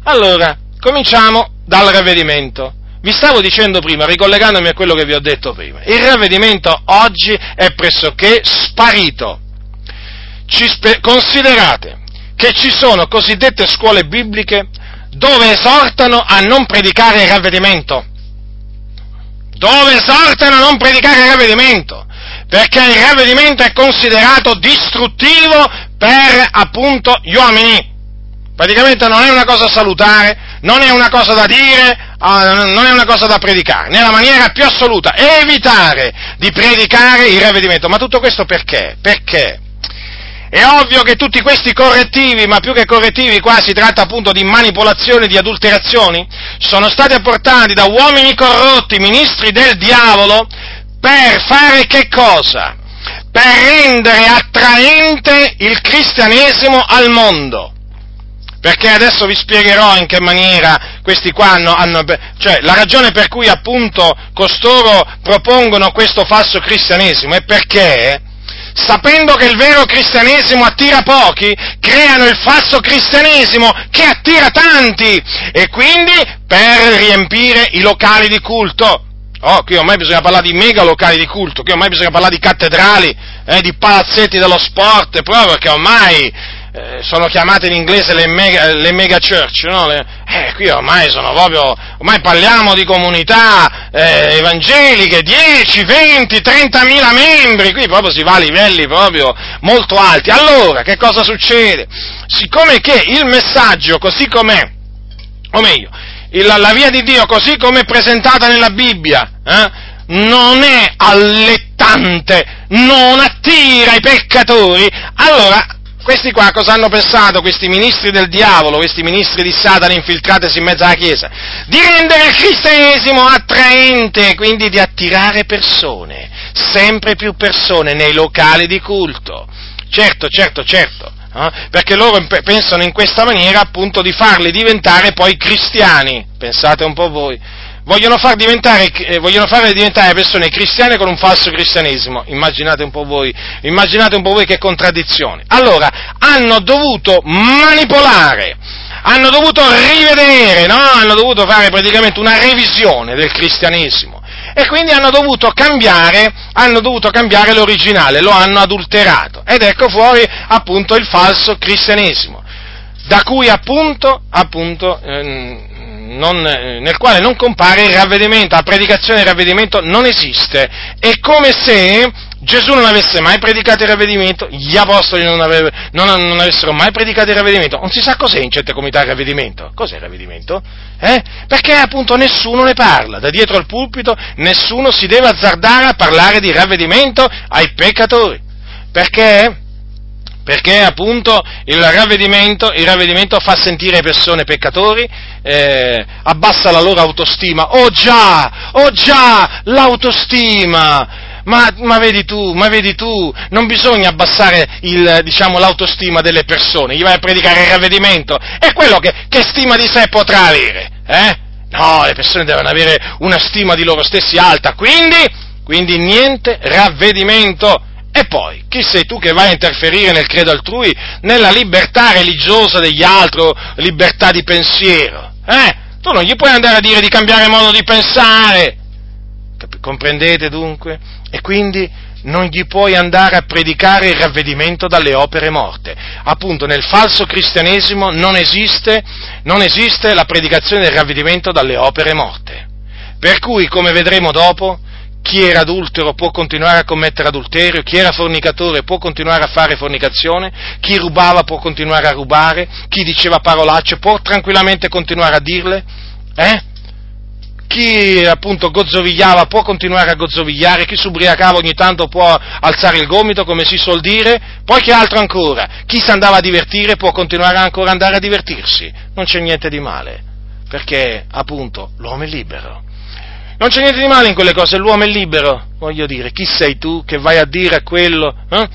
Allora, cominciamo dal ravvedimento. Vi stavo dicendo prima, ricollegandomi a quello che vi ho detto prima, il ravvedimento oggi è pressoché sparito. Spe- considerate che ci sono cosiddette scuole bibliche dove esortano a non predicare il ravvedimento. Dove esortano a non predicare il ravvedimento. Perché il ravvedimento è considerato distruttivo per appunto gli uomini. Praticamente non è una cosa salutare, non è una cosa da dire, ah, non è una cosa da predicare, nella maniera più assoluta, evitare di predicare il ravvedimento. Ma tutto questo perché? Perché? È ovvio che tutti questi correttivi, ma più che correttivi qua si tratta appunto di manipolazioni, di adulterazioni, sono stati apportati da uomini corrotti, ministri del diavolo, per fare che cosa? Per rendere attraente il cristianesimo al mondo perché adesso vi spiegherò in che maniera questi qua hanno, hanno, cioè la ragione per cui appunto costoro propongono questo falso cristianesimo è perché sapendo che il vero cristianesimo attira pochi, creano il falso cristianesimo che attira tanti e quindi per riempire i locali di culto. Oh, qui ormai bisogna parlare di mega locali di culto, qui ormai bisogna parlare di cattedrali, eh, di palazzetti dello sport, proprio perché ormai eh, sono chiamate in inglese le mega, le mega church, no? le, eh, qui ormai sono proprio, ormai parliamo di comunità eh, evangeliche, 10, 20, 30 mila membri, qui proprio si va a livelli proprio molto alti. Allora, che cosa succede? Siccome che il messaggio, così com'è, o meglio, il, la via di Dio così come è presentata nella Bibbia, eh, non è allettante, non attira i peccatori, allora questi qua cosa hanno pensato, questi ministri del diavolo, questi ministri di Satana infiltratesi in mezzo alla Chiesa? Di rendere il cristianesimo attraente, quindi di attirare persone, sempre più persone nei locali di culto. Certo, certo, certo, eh? perché loro pensano in questa maniera appunto di farli diventare poi cristiani, pensate un po' voi vogliono, far eh, vogliono farle diventare persone cristiane con un falso cristianesimo. Immaginate un po' voi, immaginate un po' voi che contraddizioni. Allora, hanno dovuto manipolare, hanno dovuto rivedere, no? Hanno dovuto fare praticamente una revisione del cristianesimo. E quindi hanno dovuto cambiare, hanno dovuto cambiare l'originale, lo hanno adulterato. Ed ecco fuori appunto il falso cristianesimo da cui appunto, appunto eh, non, eh, nel quale non compare il ravvedimento, la predicazione del ravvedimento non esiste. È come se Gesù non avesse mai predicato il ravvedimento, gli apostoli non, aveva, non, non, avessero mai predicato il ravvedimento. Non si sa cos'è in certe comunità il ravvedimento. Cos'è il ravvedimento? Eh? Perché appunto nessuno ne parla. Da dietro al pulpito nessuno si deve azzardare a parlare di ravvedimento ai peccatori. Perché? perché appunto il ravvedimento, il ravvedimento, fa sentire le persone peccatori, eh, abbassa la loro autostima. Oh già, oh già, l'autostima! Ma, ma, vedi tu, ma vedi tu, non bisogna abbassare il, diciamo, l'autostima delle persone, gli vai a predicare il ravvedimento, è quello che, che stima di sé potrà avere, eh? No, le persone devono avere una stima di loro stessi alta, quindi, quindi niente ravvedimento e poi, chi sei tu che vai a interferire nel credo altrui, nella libertà religiosa degli altri, libertà di pensiero? Eh? Tu non gli puoi andare a dire di cambiare modo di pensare. Comprendete dunque? E quindi non gli puoi andare a predicare il ravvedimento dalle opere morte. Appunto, nel falso cristianesimo non esiste, non esiste la predicazione del ravvedimento dalle opere morte. Per cui, come vedremo dopo, chi era adultero può continuare a commettere adulterio, chi era fornicatore può continuare a fare fornicazione, chi rubava può continuare a rubare, chi diceva parolacce può tranquillamente continuare a dirle, eh? chi appunto gozzovigliava può continuare a gozzovigliare, chi s'ubriacava ogni tanto può alzare il gomito, come si suol dire, poi che altro ancora? Chi si andava a divertire può continuare ancora ad andare a divertirsi, non c'è niente di male, perché appunto l'uomo è libero. Non c'è niente di male in quelle cose, l'uomo è libero, voglio dire, chi sei tu che vai a dire a quello, eh?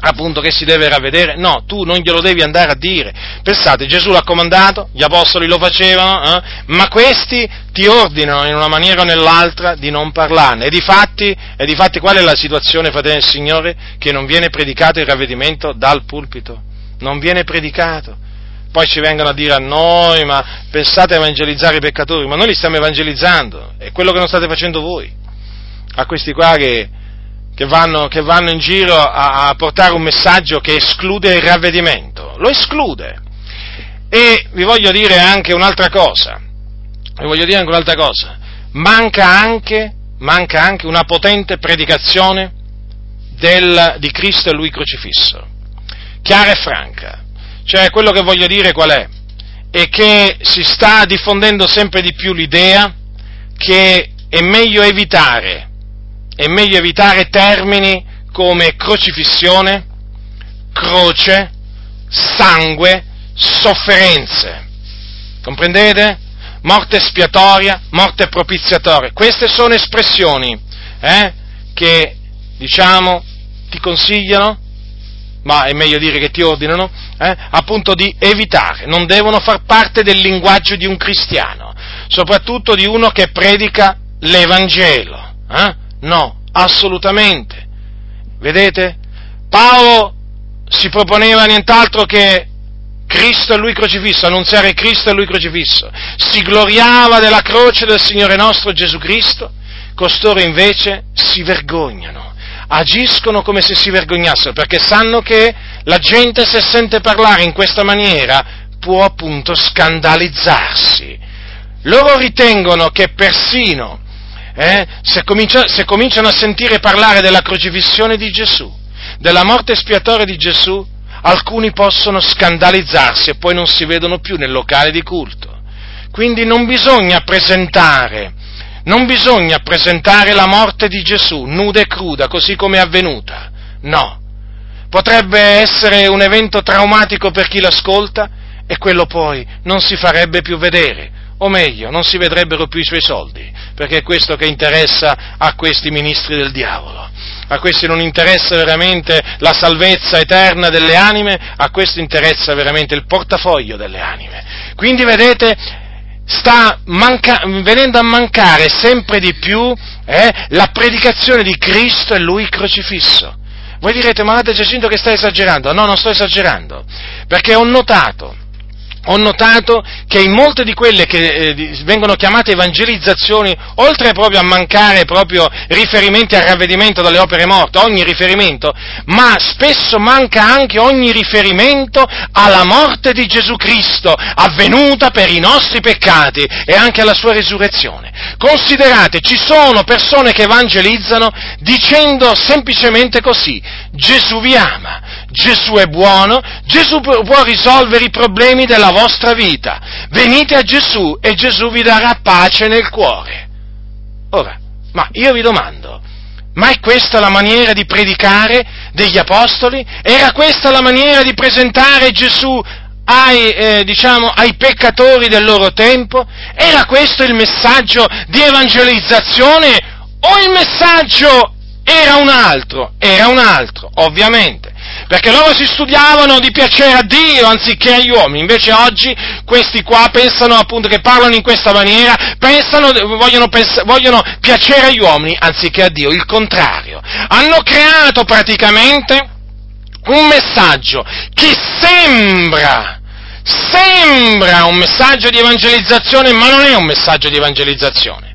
appunto che si deve ravvedere, no, tu non glielo devi andare a dire. Pensate, Gesù l'ha comandato, gli apostoli lo facevano, eh? ma questi ti ordinano in una maniera o nell'altra di non parlarne. E di fatti, e di fatti qual è la situazione, fratelli del Signore? Che non viene predicato il ravvedimento dal pulpito, non viene predicato. Poi ci vengono a dire a noi, ma pensate a evangelizzare i peccatori, ma noi li stiamo evangelizzando, è quello che non state facendo voi. A questi qua che, che vanno, che vanno in giro a, a portare un messaggio che esclude il ravvedimento, lo esclude. E vi voglio dire anche un'altra cosa, vi voglio dire anche un'altra cosa, manca anche, manca anche una potente predicazione del, di Cristo e Lui crocifisso, chiara e franca. Cioè, quello che voglio dire qual è? È che si sta diffondendo sempre di più l'idea che è meglio evitare è meglio evitare termini come crocifissione, croce, sangue, sofferenze. Comprendete? Morte espiatoria, morte propiziatoria. Queste sono espressioni eh, che, diciamo, ti consigliano, ma è meglio dire che ti ordinano, eh, appunto di evitare. Non devono far parte del linguaggio di un cristiano, soprattutto di uno che predica l'Evangelo. Eh? No, assolutamente. Vedete? Paolo si proponeva nient'altro che Cristo e Lui crocifisso, annunziare Cristo e Lui crocifisso. Si gloriava della croce del Signore nostro Gesù Cristo, costoro invece si vergognano, agiscono come se si vergognassero, perché sanno che la gente se sente parlare in questa maniera può appunto scandalizzarsi. Loro ritengono che persino eh, se, comincia, se cominciano a sentire parlare della crocifissione di Gesù, della morte espiatoria di Gesù, alcuni possono scandalizzarsi e poi non si vedono più nel locale di culto. Quindi non bisogna presentare, non bisogna presentare la morte di Gesù nuda e cruda, così come è avvenuta. No. Potrebbe essere un evento traumatico per chi l'ascolta e quello poi non si farebbe più vedere o meglio, non si vedrebbero più i suoi soldi, perché è questo che interessa a questi ministri del diavolo. A questi non interessa veramente la salvezza eterna delle anime, a questo interessa veramente il portafoglio delle anime. Quindi vedete, sta manca- venendo a mancare sempre di più eh, la predicazione di Cristo e Lui crocifisso. Voi direte, ma Ade Giacinto che sta esagerando? No, non sto esagerando, perché ho notato ho notato che in molte di quelle che eh, vengono chiamate evangelizzazioni, oltre proprio a mancare proprio riferimenti al ravvedimento dalle opere morte, ogni riferimento, ma spesso manca anche ogni riferimento alla morte di Gesù Cristo, avvenuta per i nostri peccati e anche alla sua risurrezione. Considerate, ci sono persone che evangelizzano dicendo semplicemente così, Gesù vi ama, Gesù è buono, Gesù può risolvere i problemi della vostra vita. Venite a Gesù e Gesù vi darà pace nel cuore. Ora, ma io vi domando, ma è questa la maniera di predicare degli apostoli? Era questa la maniera di presentare Gesù ai, eh, diciamo, ai peccatori del loro tempo? Era questo il messaggio di evangelizzazione o il messaggio era un altro? Era un altro, ovviamente perché loro si studiavano di piacere a Dio anziché agli uomini, invece oggi questi qua pensano appunto che parlano in questa maniera, pensano, vogliono, pens- vogliono piacere agli uomini anziché a Dio, il contrario. Hanno creato praticamente un messaggio che sembra, sembra un messaggio di evangelizzazione, ma non è un messaggio di evangelizzazione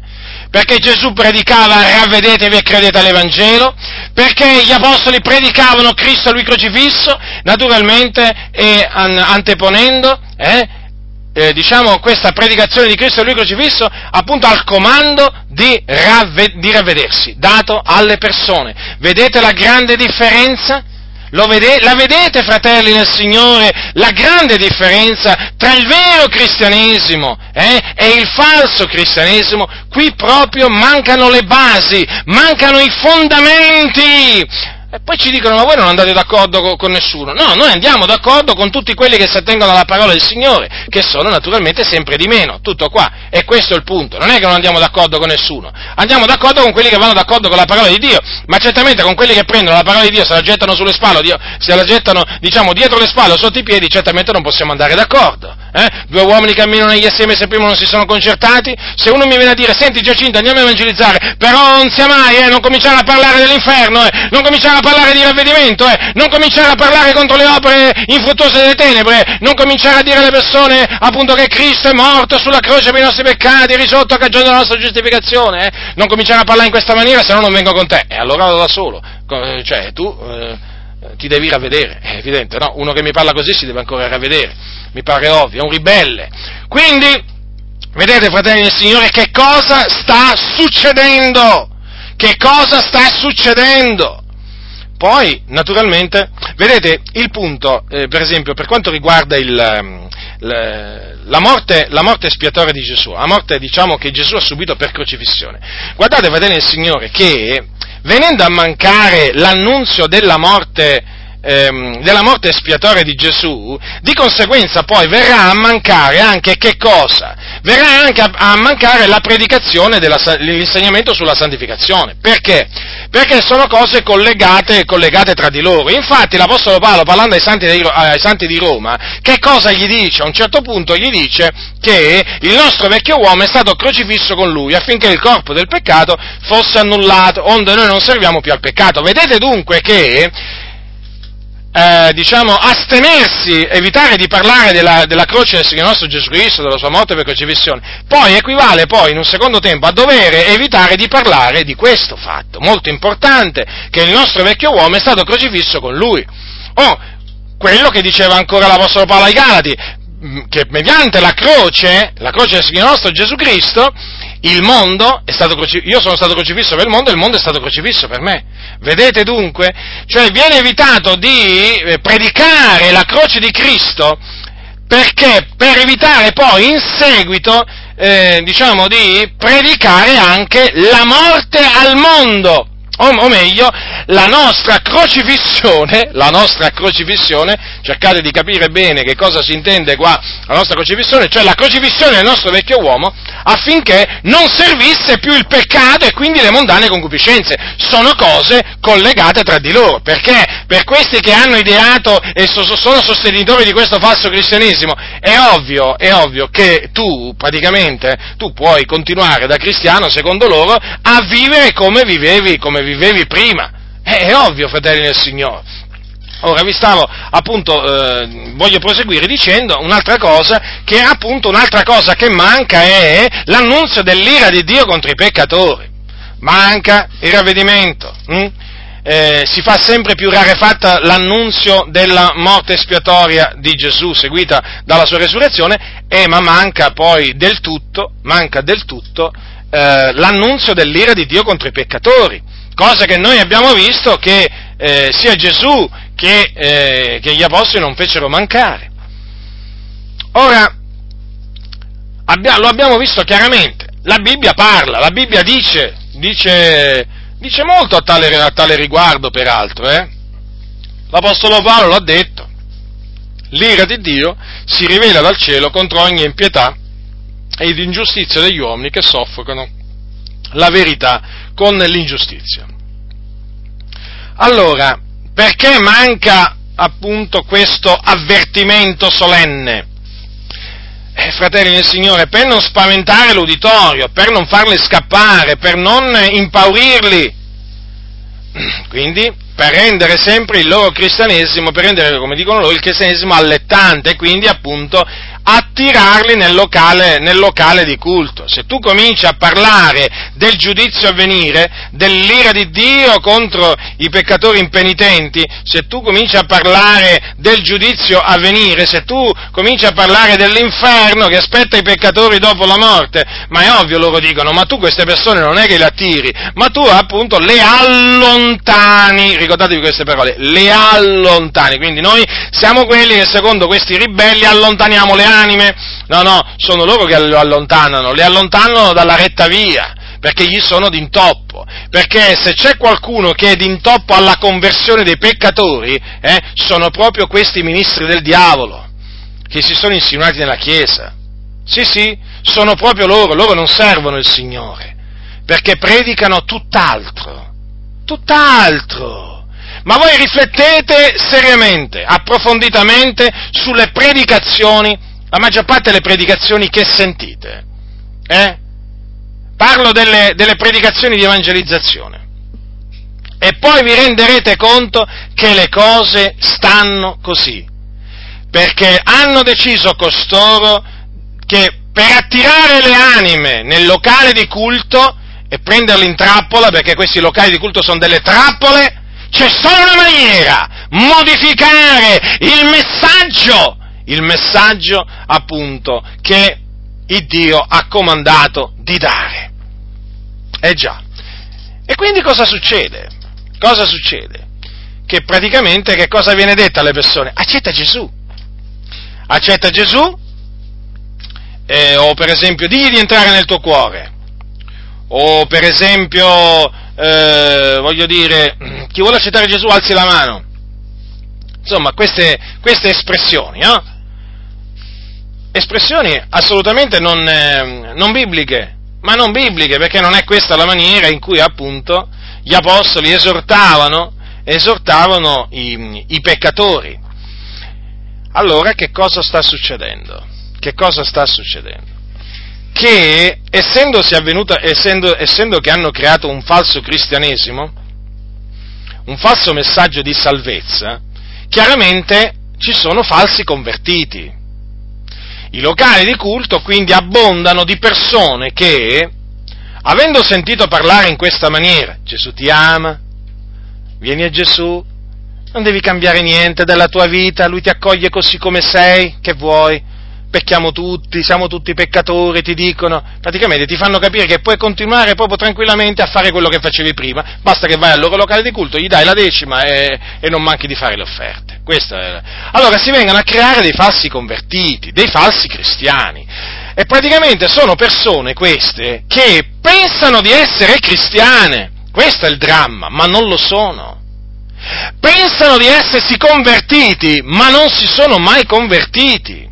perché Gesù predicava ravvedetevi e credete all'Evangelo, perché gli apostoli predicavano Cristo lui crocifisso, naturalmente e anteponendo eh, eh, diciamo, questa predicazione di Cristo lui crocifisso appunto al comando di, ravve- di ravvedersi, dato alle persone. Vedete la grande differenza? Vede, la vedete, fratelli nel Signore, la grande differenza tra il vero cristianesimo eh, e il falso cristianesimo? Qui proprio mancano le basi, mancano i fondamenti. E poi ci dicono, ma voi non andate d'accordo con, nessuno? No, noi andiamo d'accordo con tutti quelli che si attengono alla parola del Signore, che sono naturalmente sempre di meno, tutto qua. E questo è il punto. Non è che non andiamo d'accordo con nessuno, andiamo d'accordo con quelli che vanno d'accordo con la parola di Dio, ma certamente con quelli che prendono la parola di Dio, se la gettano sulle spalle, se la gettano, diciamo, dietro le spalle o sotto i piedi, certamente non possiamo andare d'accordo. Eh? Due uomini camminano negli assieme se prima non si sono concertati. Se uno mi viene a dire, senti Giacinto, andiamo a evangelizzare, però non sia mai, eh, non cominciare a parlare dell'inferno, eh, non cominciare a parlare di ravvedimento, eh, non cominciare a parlare contro le opere infruttuose delle tenebre, non cominciare a dire alle persone appunto che Cristo è morto sulla croce per i nostri peccati, risolto a cagione della nostra giustificazione, eh, non cominciare a parlare in questa maniera, se no non vengo con te. E allora vado da solo, cioè tu eh, ti devi ravvedere, è evidente, no? Uno che mi parla così si deve ancora ravvedere, mi pare ovvio, è un ribelle. Quindi, vedete fratelli del Signore, che cosa sta succedendo? Che cosa sta succedendo? Poi, naturalmente, vedete, il punto, eh, per esempio, per quanto riguarda il, ehm, la, morte, la, morte, espiatoria di Gesù, la morte, diciamo, che Gesù ha subito per crocifissione. Guardate, fratelli del Signore, che venendo a mancare l'annunzio della morte ehm, della morte espiatoria di Gesù, di conseguenza poi verrà a mancare anche che cosa? Verrà anche a, a mancare la predicazione dell'insegnamento sulla santificazione. Perché? Perché sono cose collegate, collegate, tra di loro. Infatti l'Apostolo Paolo, parlando ai santi, di, ai santi di Roma, che cosa gli dice? A un certo punto gli dice che il nostro vecchio uomo è stato crocifisso con lui affinché il corpo del peccato fosse annullato, onde noi non serviamo più al peccato. Vedete dunque che eh, diciamo, astenersi, evitare di parlare della, della, croce del Signore nostro Gesù Cristo, della sua morte per crocifissione, poi equivale poi in un secondo tempo a dover evitare di parlare di questo fatto, molto importante, che il nostro vecchio uomo è stato crocifisso con lui. O quello che diceva ancora l'Apostolo Paolo ai Galati, che mediante la croce, la croce del Signore nostro Gesù Cristo, il mondo è stato crocifisso, io sono stato crocifisso per il mondo e il mondo è stato crocifisso per me. Vedete dunque? Cioè viene evitato di eh, predicare la croce di Cristo perché per evitare poi in seguito, eh, diciamo, di predicare anche la morte al mondo o, o, meglio, la nostra crocifissione, la nostra crocifissione, cercate di capire bene che cosa si intende qua, la nostra crocifissione, cioè la crocifissione del nostro vecchio uomo, affinché non servisse più il peccato e quindi le mondane concupiscenze. Sono cose collegate tra di loro, perché per questi che hanno ideato e sono sostenitori di questo falso cristianesimo, è ovvio, è ovvio che tu, praticamente, tu puoi continuare da cristiano, secondo loro, a vivere come vivevi, come vivevi vivevi prima. È, è ovvio, fratelli del Signore. Ora vi stavo appunto, eh, voglio proseguire dicendo un'altra cosa, che appunto un'altra cosa che manca è l'annunzio dell'ira di Dio contro i peccatori. Manca il ravvedimento. Hm? Eh, si fa sempre più rarefatta l'annunzio della morte espiatoria di Gesù seguita dalla sua resurrezione, eh, ma manca poi del tutto, manca del tutto eh, l'annunzio dell'ira di Dio contro i peccatori cosa che noi abbiamo visto che eh, sia Gesù che, eh, che, gli apostoli non fecero mancare. Ora, abbia, lo abbiamo visto chiaramente, la Bibbia parla, la Bibbia dice, dice, dice molto a tale, a tale, riguardo peraltro, eh? l'Apostolo Paolo l'ha detto, l'ira di Dio si rivela dal cielo contro ogni impietà ed ingiustizia degli uomini che soffocano la verità con l'ingiustizia. Allora, perché manca appunto questo avvertimento solenne? Eh, fratelli del Signore, per non spaventare l'uditorio, per non farli scappare, per non impaurirli. Quindi, per rendere sempre il loro cristianesimo, per rendere, come dicono loro, il cristianesimo allettante, quindi appunto attirarli nel locale, nel locale, di culto. Se tu cominci a parlare del giudizio a venire, dell'ira di Dio contro i peccatori impenitenti, se tu cominci a parlare del giudizio a venire, se tu cominci a parlare dell'inferno che aspetta i peccatori dopo la morte, ma è ovvio loro dicono, ma tu queste persone non è che le attiri, ma tu appunto le allontani, ricordatevi queste parole, le allontani, quindi noi siamo quelli che secondo questi ribelli allontaniamo le anime, no, no, sono loro che lo allontanano, le allontanano dalla retta via, perché gli sono d'intoppo, perché se c'è qualcuno che è d'intoppo alla conversione dei peccatori, eh, sono proprio questi ministri del diavolo, che si sono insinuati nella Chiesa. Sì, sì, sono proprio loro, loro non servono il Signore, perché predicano tutt'altro, tutt'altro. Ma voi riflettete seriamente, approfonditamente sulle predicazioni, la maggior parte delle predicazioni che sentite. Eh? Parlo delle, delle predicazioni di evangelizzazione. E poi vi renderete conto che le cose stanno così. Perché hanno deciso costoro che per attirare le anime nel locale di culto e prenderle in trappola, perché questi locali di culto sono delle trappole, c'è solo una maniera, modificare il messaggio, il messaggio appunto che il Dio ha comandato di dare. Eh già. E quindi cosa succede? Cosa succede? Che praticamente che cosa viene detto alle persone? Accetta Gesù. Accetta Gesù, eh, o per esempio digli di entrare nel tuo cuore, o per esempio eh, voglio dire, chi vuole accettare Gesù alzi la mano. Insomma, queste, queste espressioni, no? Espressioni assolutamente non, eh, non bibliche, ma non bibliche, perché non è questa la maniera in cui appunto gli apostoli esortavano, esortavano i, i peccatori. Allora che cosa sta succedendo? Che cosa sta succedendo? che essendosi avvenuta, essendo, essendo che hanno creato un falso cristianesimo, un falso messaggio di salvezza, chiaramente ci sono falsi convertiti. I locali di culto quindi abbondano di persone che, avendo sentito parlare in questa maniera, Gesù ti ama, vieni a Gesù, non devi cambiare niente della tua vita, lui ti accoglie così come sei, che vuoi, pecchiamo tutti, siamo tutti peccatori, ti dicono, praticamente ti fanno capire che puoi continuare proprio tranquillamente a fare quello che facevi prima, basta che vai al loro locale di culto, gli dai la decima e, e non manchi di fare le offerte. È... Allora si vengono a creare dei falsi convertiti, dei falsi cristiani. E praticamente sono persone queste che pensano di essere cristiane. Questo è il dramma, ma non lo sono. Pensano di essersi convertiti, ma non si sono mai convertiti.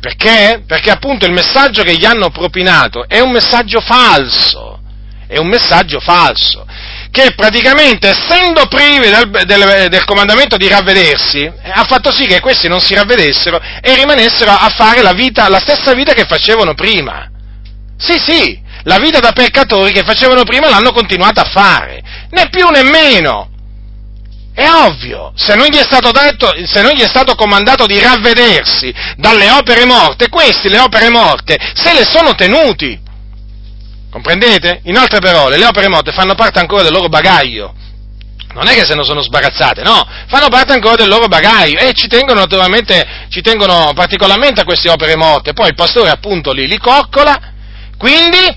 Perché? Perché appunto il messaggio che gli hanno propinato è un messaggio falso, è un messaggio falso, che praticamente essendo privi del, del, del comandamento di ravvedersi, ha fatto sì che questi non si ravvedessero e rimanessero a fare la, vita, la stessa vita che facevano prima. Sì, sì, la vita da peccatori che facevano prima l'hanno continuata a fare, né più né meno. È ovvio, se non, detto, se non, gli è stato comandato di ravvedersi dalle opere morte, questi le opere morte se le sono tenuti. Comprendete? In altre parole, le opere morte fanno parte ancora del loro bagaglio. Non è che se ne sono sbarazzate, no, fanno parte ancora del loro bagaglio e ci tengono naturalmente, ci tengono particolarmente a queste opere morte. Poi il pastore appunto li, li coccola, quindi,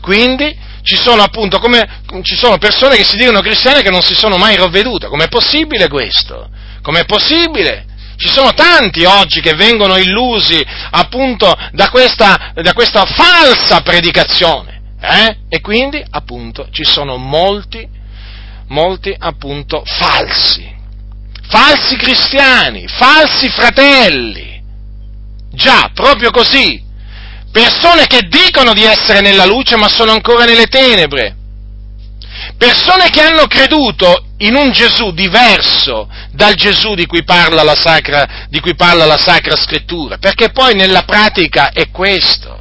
quindi ci sono appunto come, ci sono persone che si dicono cristiane che non si sono mai ravvedute. Com'è possibile questo? Com'è possibile? Ci sono tanti oggi che vengono illusi appunto da questa, da questa falsa predicazione. Eh? E quindi appunto ci sono molti, molti appunto falsi. Falsi cristiani, falsi fratelli. Già, proprio così persone che dicono di essere nella luce ma sono ancora nelle tenebre, persone che hanno creduto in un Gesù diverso dal Gesù di cui parla la Sacra, cui parla la sacra Scrittura, perché poi nella pratica è questo.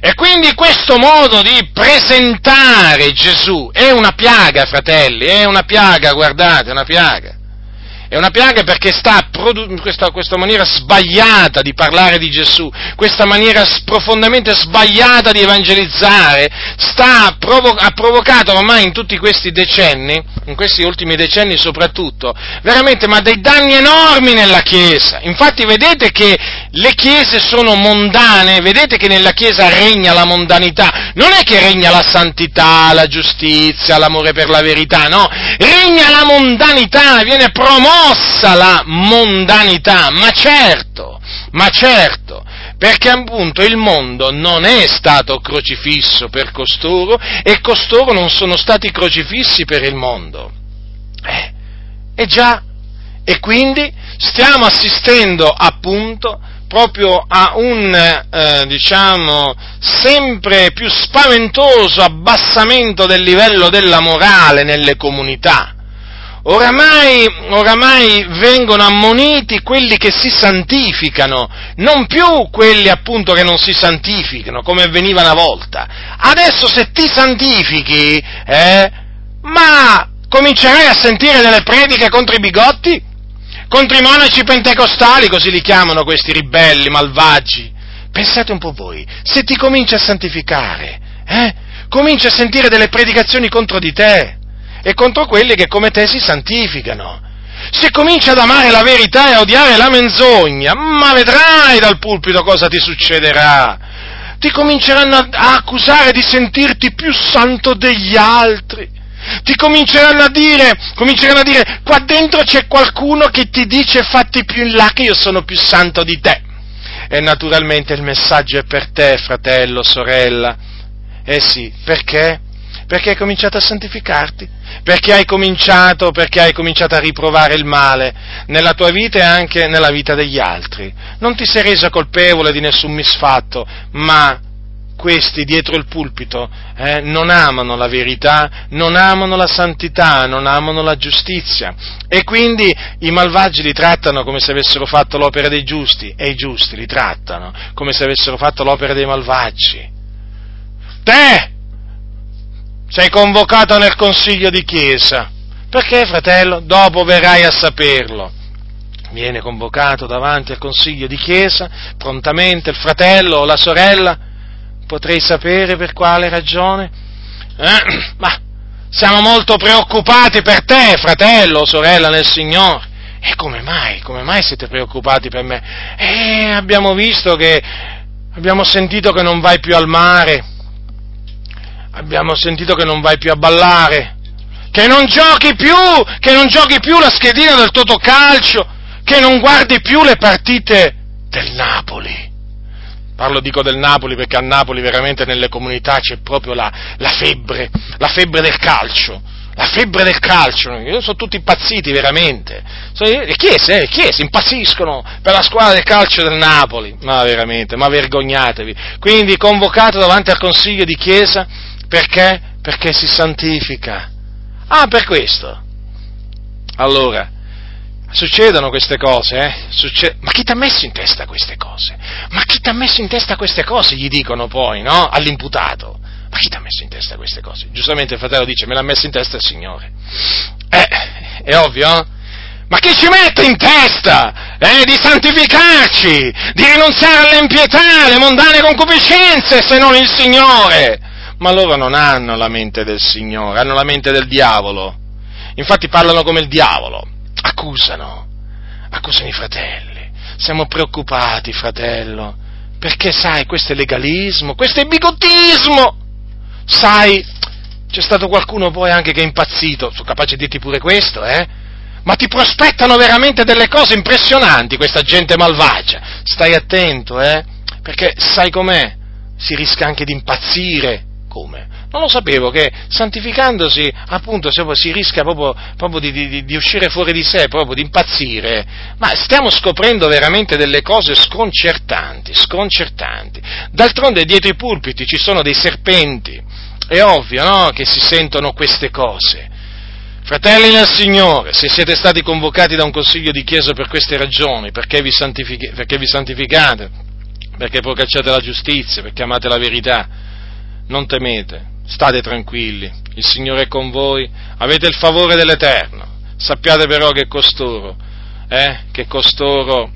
E quindi questo modo di presentare Gesù è una piaga, fratelli, è una piaga, guardate, è una piaga. È una piaga perché sta produ- questa, questa maniera sbagliata di parlare di Gesù, questa maniera profondamente sbagliata di evangelizzare, sta, provo- ha provocato ormai in tutti questi decenni, in questi ultimi decenni soprattutto, veramente ma dei danni enormi nella Chiesa. Infatti vedete che le chiese sono mondane, vedete che nella Chiesa regna la mondanità, non è che regna la santità, la giustizia, l'amore per la verità, no, regna la mondanità, viene promossa la mondanità, ma certo, ma certo, perché appunto il mondo non è stato crocifisso per costoro e costoro non sono stati crocifissi per il mondo. Eh, e già, e quindi stiamo assistendo appunto proprio a un, eh, diciamo, sempre più spaventoso abbassamento del livello della morale nelle comunità. Oramai, oramai, vengono ammoniti quelli che si santificano, non più quelli appunto che non si santificano, come avveniva una volta. Adesso se ti santifichi, eh, ma comincerai a sentire delle prediche contro i bigotti? Contro i monaci pentecostali, così li chiamano questi ribelli, malvagi. Pensate un po' voi, se ti cominci a santificare, eh, cominci a sentire delle predicazioni contro di te e contro quelli che come te si santificano. Se cominci ad amare la verità e a odiare la menzogna, ma vedrai dal pulpito cosa ti succederà. Ti cominceranno a accusare di sentirti più santo degli altri. Ti cominceranno a dire, cominceranno a dire, qua dentro c'è qualcuno che ti dice fatti più in là che io sono più santo di te. E naturalmente il messaggio è per te, fratello, sorella. Eh sì, perché? Perché hai cominciato a santificarti? Perché hai cominciato, perché hai cominciato a riprovare il male nella tua vita e anche nella vita degli altri. Non ti sei reso colpevole di nessun misfatto, ma questi dietro il pulpito eh, non amano la verità, non amano la santità, non amano la giustizia e quindi i malvagi li trattano come se avessero fatto l'opera dei giusti e i giusti li trattano come se avessero fatto l'opera dei malvagi. Te sei convocato nel consiglio di chiesa. Perché, fratello? Dopo verrai a saperlo. Viene convocato davanti al consiglio di chiesa, prontamente il fratello o la sorella. Potrei sapere per quale ragione? Eh, ma siamo molto preoccupati per te, fratello o sorella nel Signore. E come mai? Come mai siete preoccupati per me? Eh, abbiamo visto che, abbiamo sentito che non vai più al mare abbiamo sentito che non vai più a ballare, che non giochi più, che non giochi più la schedina del Totocalcio, che non guardi più le partite del Napoli. Parlo dico del Napoli perché a Napoli veramente nelle comunità c'è proprio la, la febbre, la febbre del calcio la febbre del calcio, sono tutti impazziti veramente, le chiese, le chiese impazziscono per la squadra del calcio del Napoli, ma veramente, ma vergognatevi. Quindi convocato davanti al consiglio di chiesa perché? Perché si santifica. Ah, per questo. Allora, succedono queste cose, eh? Succe- ma chi ti ha messo in testa queste cose? Ma chi ti ha messo in testa queste cose? Gli dicono poi, no? All'imputato. Ma chi ti ha messo in testa queste cose? Giustamente il fratello dice, me l'ha messo in testa il Signore. Eh, è ovvio, no? Ma chi ci mette in testa eh, di santificarci, di rinunziare all'impietà, alle mondane concupiscenze, se non il Signore? Ma loro non hanno la mente del Signore, hanno la mente del diavolo. Infatti parlano come il diavolo, accusano, accusano i fratelli. Siamo preoccupati, fratello, perché sai, questo è legalismo, questo è bigottismo. Sai, c'è stato qualcuno poi anche che è impazzito, sono capace di dirti pure questo, eh? Ma ti prospettano veramente delle cose impressionanti questa gente malvagia. Stai attento, eh? Perché sai com'è? Si rischia anche di impazzire come? Non lo sapevo che santificandosi appunto si rischia proprio, proprio di, di, di, uscire fuori di sé, proprio di impazzire. Ma stiamo scoprendo veramente delle cose sconcertanti, sconcertanti. D'altronde dietro i pulpiti ci sono dei serpenti. È ovvio, no? Che si sentono queste cose. Fratelli nel Signore, se siete stati convocati da un consiglio di chiesa per queste ragioni, perché vi, perché vi santificate, perché procacciate la giustizia, perché amate la verità, non temete, state tranquilli, il Signore è con voi, avete il favore dell'Eterno, sappiate però che costoro, eh, che costoro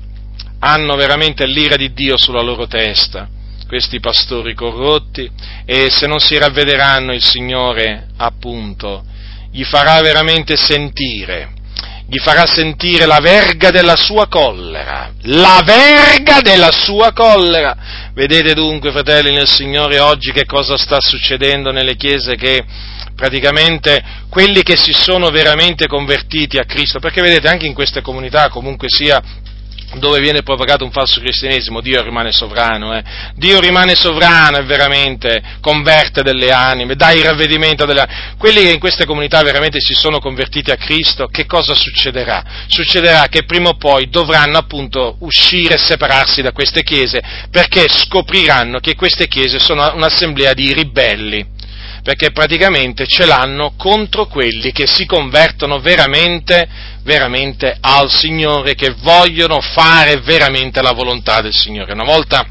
hanno veramente l'ira di Dio sulla loro testa, questi pastori corrotti, e se non si ravvederanno il Signore, appunto, gli farà veramente sentire, gli farà sentire la verga della sua collera, la verga della sua collera. Vedete dunque, fratelli nel Signore, oggi che cosa sta succedendo nelle chiese che praticamente quelli che si sono veramente convertiti a Cristo, perché vedete anche in queste comunità comunque sia dove viene propagato un falso cristianesimo, Dio rimane sovrano, eh? Dio rimane sovrano e veramente converte delle anime, dà il ravvedimento delle anime. Quelli che in queste comunità veramente si sono convertiti a Cristo, che cosa succederà? Succederà che prima o poi dovranno appunto uscire e separarsi da queste chiese, perché scopriranno che queste chiese sono un'assemblea di ribelli perché praticamente ce l'hanno contro quelli che si convertono veramente, veramente al Signore, che vogliono fare veramente la volontà del Signore. Una volta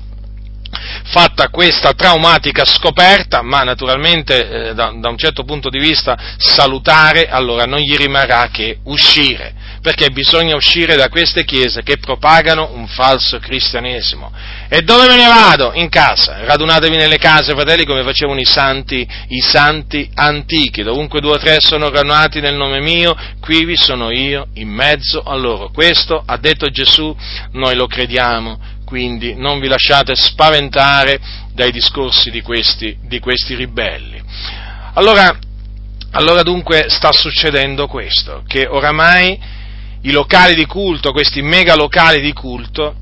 fatta questa traumatica scoperta, ma naturalmente eh, da, da, un certo punto di vista salutare, allora non gli rimarrà che uscire, perché bisogna uscire da queste chiese che propagano un falso cristianesimo. E dove me ne vado? In casa. Radunatevi nelle case, fratelli, come facevano i santi, i santi antichi. Dovunque due o tre sono radunati nel nome mio, qui vi sono io in mezzo a loro. Questo ha detto Gesù, noi lo crediamo quindi non vi lasciate spaventare dai discorsi di questi, di questi ribelli. Allora, allora dunque sta succedendo questo, che oramai i locali di culto, questi mega locali di culto,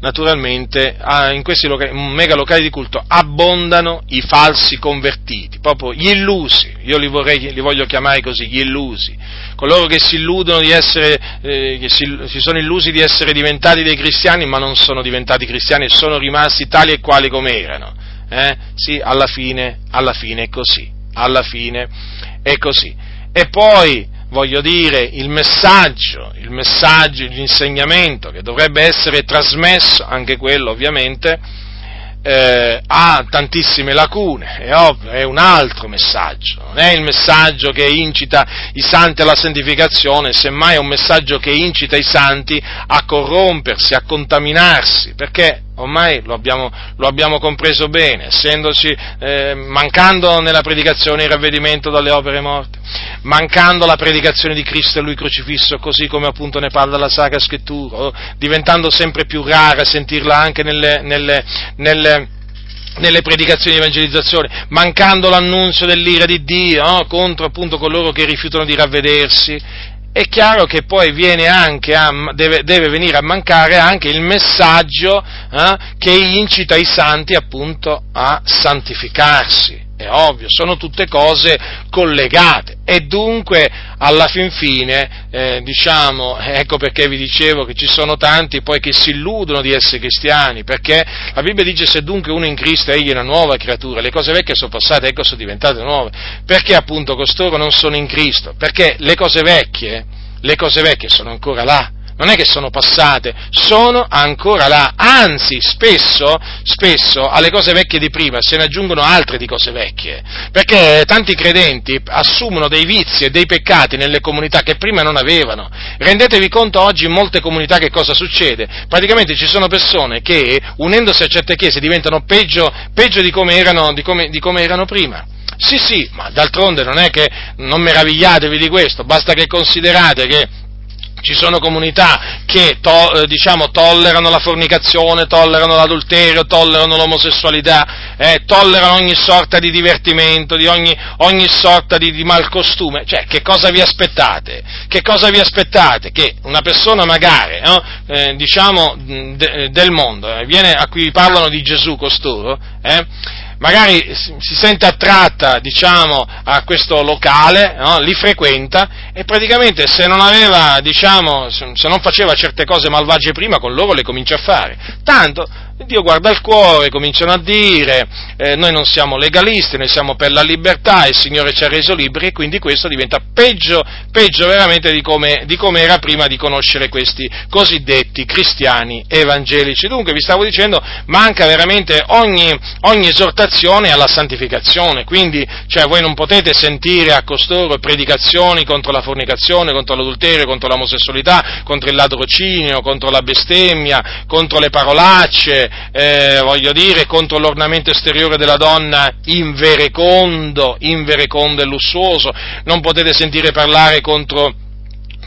naturalmente in questi locali, mega locali di culto abbondano i falsi convertiti, proprio gli illusi, io li, vorrei, li voglio chiamare così, gli illusi, coloro che si illudono di essere, eh, che si, si, sono illusi di essere diventati dei cristiani ma non sono diventati cristiani e sono rimasti tali e quali come erano. Eh? Sì, alla fine, alla fine è così, alla fine è così. E poi, voglio dire, il messaggio, il messaggio, l'insegnamento che dovrebbe essere trasmesso, anche quello ovviamente, eh, ha tantissime lacune, è ovvio, è un altro messaggio, non è il messaggio che incita i santi alla santificazione, semmai è un messaggio che incita i santi a corrompersi, a contaminarsi, perché ormai lo abbiamo, lo abbiamo compreso bene, essendoci, eh, mancando nella predicazione il ravvedimento dalle opere morte, mancando la predicazione di Cristo e Lui crocifisso, così come appunto ne parla la Sacra Scrittura, diventando sempre più rara sentirla anche nelle, nelle, nelle nelle predicazioni di evangelizzazione, mancando l'annunzio dell'ira di Dio no? contro appunto coloro che rifiutano di ravvedersi, è chiaro che poi a, deve, deve, venire a mancare anche il messaggio eh, che incita i santi appunto a santificarsi. È ovvio, sono tutte cose collegate. E dunque alla fin fine, eh, diciamo, ecco perché vi dicevo che ci sono tanti poi che si illudono di essere cristiani, perché la Bibbia dice se dunque uno in Cristo egli è una nuova creatura, le cose vecchie sono passate, ecco sono diventate nuove, perché appunto costoro non sono in Cristo? Perché le cose vecchie, le cose vecchie sono ancora là, non è che sono passate, sono ancora là, anzi spesso, spesso alle cose vecchie di prima se ne aggiungono altre di cose vecchie, perché tanti credenti assumono dei vizi e dei peccati nelle comunità che prima non avevano. Rendetevi conto oggi in molte comunità che cosa succede? Praticamente ci sono persone che unendosi a certe chiese diventano peggio, peggio di, come erano, di, come, di come erano prima. Sì, sì, ma d'altronde non è che non meravigliatevi di questo, basta che considerate che ci sono comunità che to, eh, diciamo, tollerano la fornicazione, tollerano l'adulterio, tollerano l'omosessualità, eh, tollerano ogni sorta di divertimento, di ogni, ogni sorta di, di, malcostume. Cioè, che cosa vi aspettate? Che cosa vi aspettate? Che una persona magari, eh, diciamo, de, del mondo, eh, viene, a cui parlano di Gesù costoro, eh, magari si sente attratta, diciamo, a questo locale, no? li frequenta e praticamente se non aveva, diciamo, se non faceva certe cose malvagie prima, con loro le comincia a fare. Tanto Dio guarda il cuore, cominciano a dire, eh, noi non siamo legalisti, noi siamo per la libertà, il Signore ci ha reso liberi e quindi questo diventa peggio, peggio veramente di come, di come era prima di conoscere questi cosiddetti cristiani evangelici. Dunque vi stavo dicendo, manca veramente ogni, ogni esortazione alla santificazione, quindi cioè, voi non potete sentire a costoro predicazioni contro la fornicazione, contro l'adulterio, contro l'omosessualità, contro il ladrocinio, contro la bestemmia, contro le parolacce, eh, voglio dire, contro l'ornamento esteriore della donna inverecondo, inverecondo e lussuoso, non potete sentire parlare contro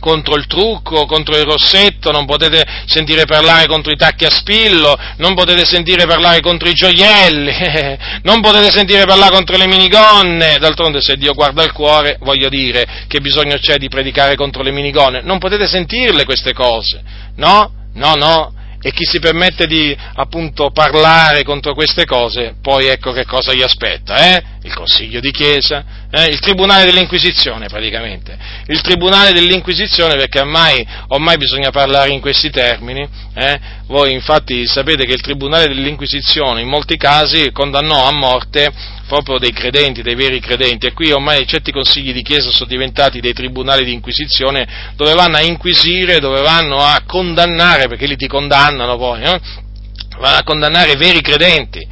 contro il trucco, contro il rossetto, non potete sentire parlare contro i tacchi a spillo, non potete sentire parlare contro i gioielli, non potete sentire parlare contro le minigonne, d'altronde se Dio guarda il cuore, voglio dire, che bisogno c'è di predicare contro le minigonne, non potete sentirle queste cose, no? No, no, e chi si permette di appunto parlare contro queste cose, poi ecco che cosa gli aspetta, eh? Il Consiglio di Chiesa, eh? il Tribunale dell'Inquisizione praticamente, il Tribunale dell'Inquisizione perché ormai, ormai bisogna parlare in questi termini, eh? voi infatti sapete che il Tribunale dell'Inquisizione in molti casi condannò a morte proprio dei credenti, dei veri credenti, e qui ormai certi consigli di chiesa sono diventati dei tribunali di inquisizione dove vanno a inquisire, dove vanno a condannare, perché li ti condannano poi, eh? vanno a condannare i veri credenti,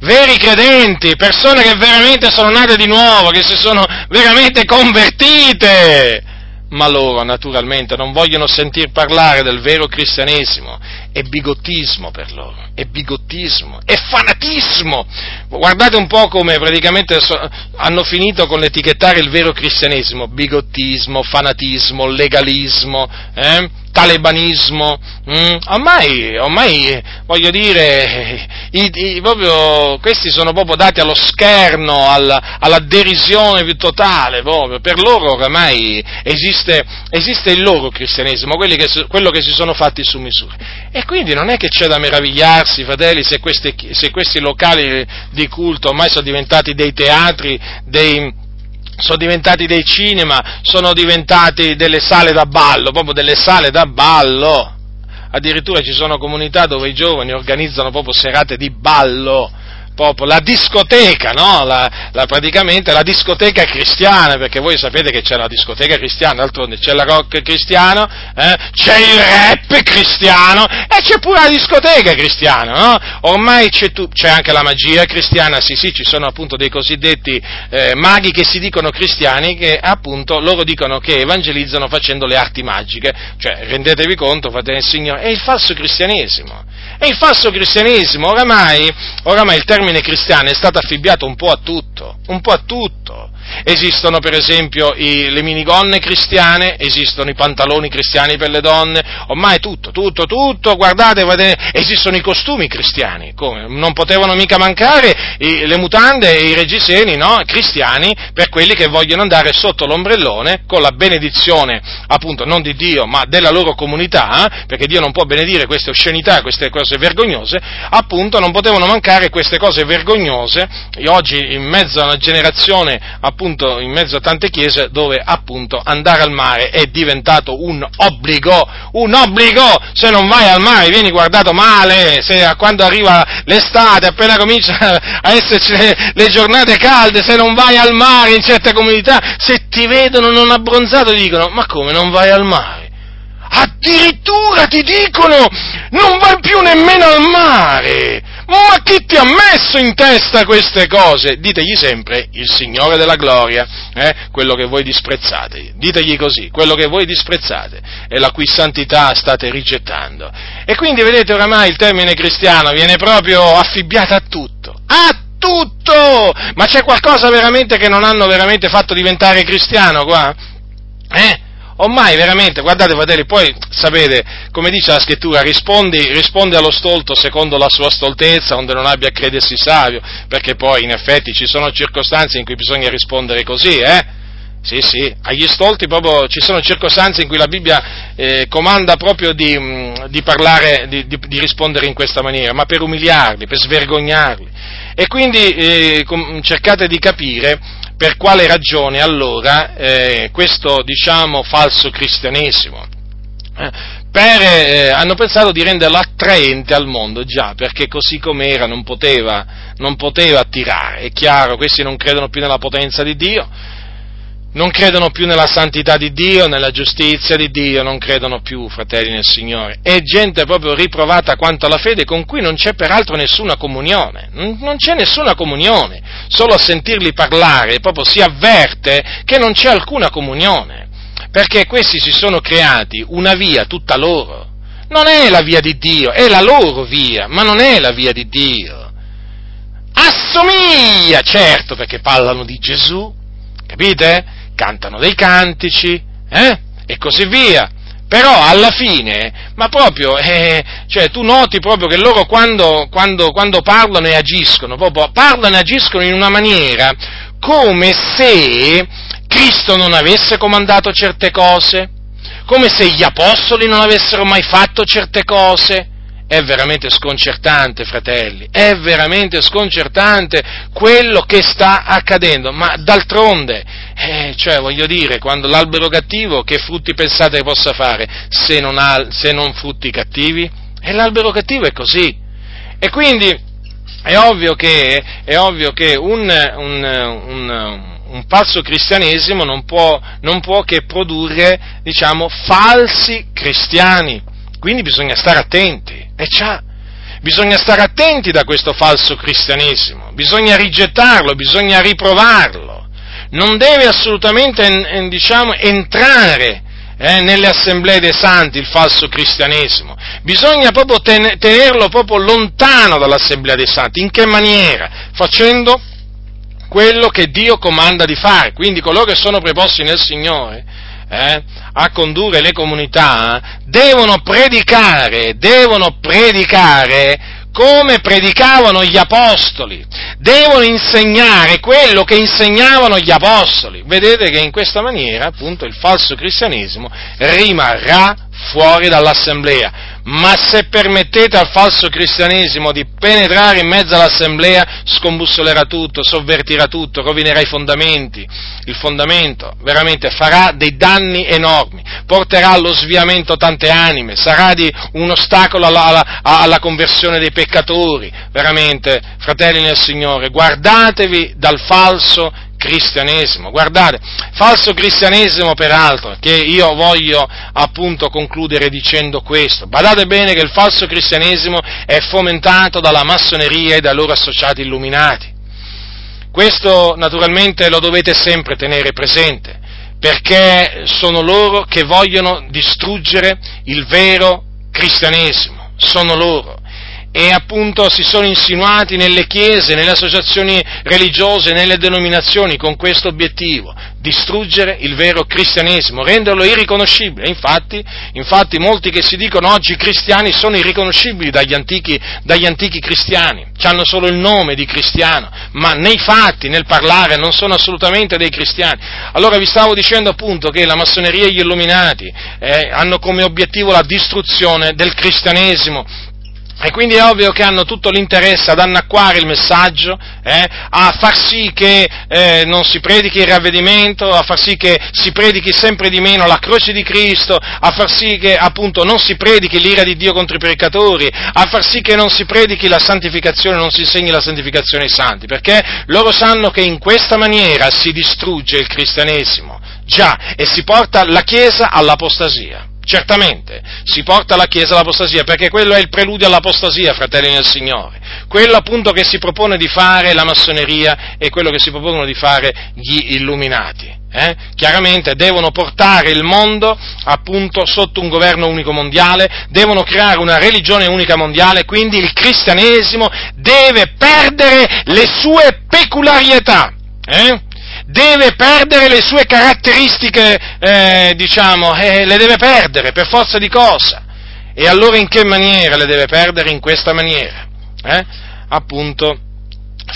veri credenti, persone che veramente sono nate di nuovo, che si sono veramente convertite. Ma loro naturalmente non vogliono sentir parlare del vero cristianesimo, è bigottismo per loro, è bigottismo, è fanatismo. Guardate un po' come praticamente hanno finito con l'etichettare il vero cristianesimo, bigottismo, fanatismo, legalismo, eh? Talebanismo, mm? ormai, ormai, voglio dire, i, i, proprio, questi sono proprio dati allo scherno, alla, alla derisione più totale, proprio. per loro oramai esiste, esiste il loro cristianesimo, che, quello che si sono fatti su misura. E quindi non è che c'è da meravigliarsi, fratelli, se questi, se questi locali di culto ormai sono diventati dei teatri, dei sono diventati dei cinema, sono diventati delle sale da ballo, proprio delle sale da ballo. Addirittura ci sono comunità dove i giovani organizzano proprio serate di ballo proprio la discoteca, no? la, la, praticamente la discoteca cristiana, perché voi sapete che c'è la discoteca cristiana, d'altronde c'è la rock cristiano, eh? c'è il rap cristiano e c'è pure la discoteca cristiana, no? Ormai c'è, tu, c'è, anche la magia cristiana, sì sì, ci sono appunto dei cosiddetti eh, maghi che si dicono cristiani, che appunto loro dicono che evangelizzano facendo le arti magiche, cioè rendetevi conto, fratelli del Signore, è il falso cristianesimo è il falso cristianesimo, oramai, oramai il termine cristiano è stato affibbiato un po' a tutto, un po' a tutto. Esistono per esempio i, le minigonne cristiane, esistono i pantaloni cristiani per le donne, ormai tutto, tutto, tutto, guardate, guardate esistono i costumi cristiani, come? non potevano mica mancare i, le mutande e i reggiseni no? cristiani per quelli che vogliono andare sotto l'ombrellone con la benedizione appunto non di Dio ma della loro comunità, eh? perché Dio non può benedire queste oscenità, queste cose vergognose, appunto non potevano mancare queste cose vergognose, oggi in mezzo a una generazione appunto appunto in mezzo a tante chiese dove appunto andare al mare è diventato un obbligo, un obbligo, se non vai al mare vieni guardato male, se quando arriva l'estate, appena comincia a esserci le, le giornate calde, se non vai al mare in certe comunità, se ti vedono non abbronzato dicono ma come non vai al mare? Addirittura ti dicono non vai più nemmeno al mare! Ma chi ti ha messo in testa queste cose? Ditegli sempre il Signore della gloria, eh? quello che voi disprezzate. Ditegli così, quello che voi disprezzate e la cui santità state rigettando. E quindi vedete oramai il termine cristiano viene proprio affibbiato a tutto. A tutto! Ma c'è qualcosa veramente che non hanno veramente fatto diventare cristiano qua? Eh? Ormai veramente, guardate fratelli, poi sapete, come dice la scrittura, rispondi, rispondi, allo stolto secondo la sua stoltezza, onde non abbia a credersi savio, perché poi in effetti ci sono circostanze in cui bisogna rispondere così, eh? Sì, sì, agli stolti proprio ci sono circostanze in cui la Bibbia eh, comanda proprio di, mm, di parlare, di, di, di, rispondere in questa maniera, ma per umiliarli, per svergognarli. E quindi eh, cercate di capire per quale ragione allora eh, questo, diciamo, falso cristianesimo, Eh, per, eh, hanno pensato di renderlo attraente al mondo, già, perché così com'era non poteva, non poteva attirare. È chiaro, questi non credono più nella potenza di Dio, non credono più nella santità di Dio, nella giustizia di Dio, non credono più, fratelli nel Signore. È gente proprio riprovata quanto alla fede con cui non c'è peraltro nessuna comunione, non c'è nessuna comunione, solo a sentirli parlare proprio si avverte che non c'è alcuna comunione perché questi si sono creati una via tutta loro. Non è la via di Dio, è la loro via, ma non è la via di Dio. Assomiglia, certo, perché parlano di Gesù, capite? Cantano dei cantici, eh? E così via. Però alla fine, ma proprio, eh, cioè tu noti proprio che loro quando, quando, quando parlano e agiscono, proprio parlano e agiscono in una maniera come se Cristo non avesse comandato certe cose, come se gli apostoli non avessero mai fatto certe cose. È veramente sconcertante, fratelli, è veramente sconcertante quello che sta accadendo, ma d'altronde, eh, cioè voglio dire, quando l'albero cattivo che frutti pensate che possa fare se non, ha, se non frutti cattivi? E l'albero cattivo è così. E quindi è ovvio che, è ovvio che un, un, un un falso cristianesimo non può, non può che produrre, diciamo, falsi cristiani. Quindi bisogna stare attenti. E già, bisogna stare attenti da questo falso cristianesimo, bisogna rigettarlo, bisogna riprovarlo. Non deve assolutamente, diciamo, entrare eh, nelle assemblee dei santi il falso cristianesimo. Bisogna proprio tenerlo proprio lontano dall'assemblea dei santi. In che maniera? Facendo quello che Dio comanda di fare. Quindi coloro che sono preposti nel Signore eh, a condurre le comunità devono predicare, devono predicare come predicavano gli apostoli, devono insegnare quello che insegnavano gli apostoli. Vedete che in questa maniera, appunto, il falso cristianesimo rimarrà fuori dall'assemblea. Ma se permettete al falso cristianesimo di penetrare in mezzo all'assemblea, scombussolerà tutto, sovvertirà tutto, rovinerà i fondamenti, il fondamento veramente farà dei danni enormi, porterà allo sviamento tante anime, sarà di un ostacolo alla, alla, alla conversione dei peccatori, veramente, fratelli nel Signore, guardatevi dal falso cristianesimo. Guardate, falso cristianesimo peraltro, che io voglio appunto concludere dicendo questo. Badate bene che il falso cristianesimo è fomentato dalla massoneria e dai loro associati illuminati. Questo naturalmente lo dovete sempre tenere presente, perché sono loro che vogliono distruggere il vero cristianesimo, sono loro e appunto si sono insinuati nelle chiese, nelle associazioni religiose, nelle denominazioni con questo obiettivo, distruggere il vero cristianesimo, renderlo irriconoscibile. Infatti, infatti molti che si dicono oggi cristiani sono irriconoscibili dagli antichi, dagli antichi cristiani, hanno solo il nome di cristiano, ma nei fatti, nel parlare, non sono assolutamente dei cristiani. Allora vi stavo dicendo appunto che la massoneria e gli illuminati eh, hanno come obiettivo la distruzione del cristianesimo, e quindi è ovvio che hanno tutto l'interesse ad annacquare il messaggio, eh, a far sì che eh, non si predichi il ravvedimento, a far sì che si predichi sempre di meno la croce di Cristo, a far sì che appunto non si predichi l'ira di Dio contro i peccatori, a far sì che non si predichi la santificazione, non si insegni la santificazione ai santi, perché loro sanno che in questa maniera si distrugge il cristianesimo, già, e si porta la Chiesa all'apostasia. Certamente, si porta la Chiesa all'apostasia, perché quello è il preludio all'apostasia, fratelli nel Signore. Quello appunto che si propone di fare la massoneria e quello che si propongono di fare gli illuminati. Eh? Chiaramente devono portare il mondo appunto sotto un governo unico mondiale, devono creare una religione unica mondiale, quindi il cristianesimo deve perdere le sue peculiarità. Eh? Deve perdere le sue caratteristiche, eh, diciamo, eh, le deve perdere per forza di cosa. E allora in che maniera le deve perdere? In questa maniera, eh? appunto,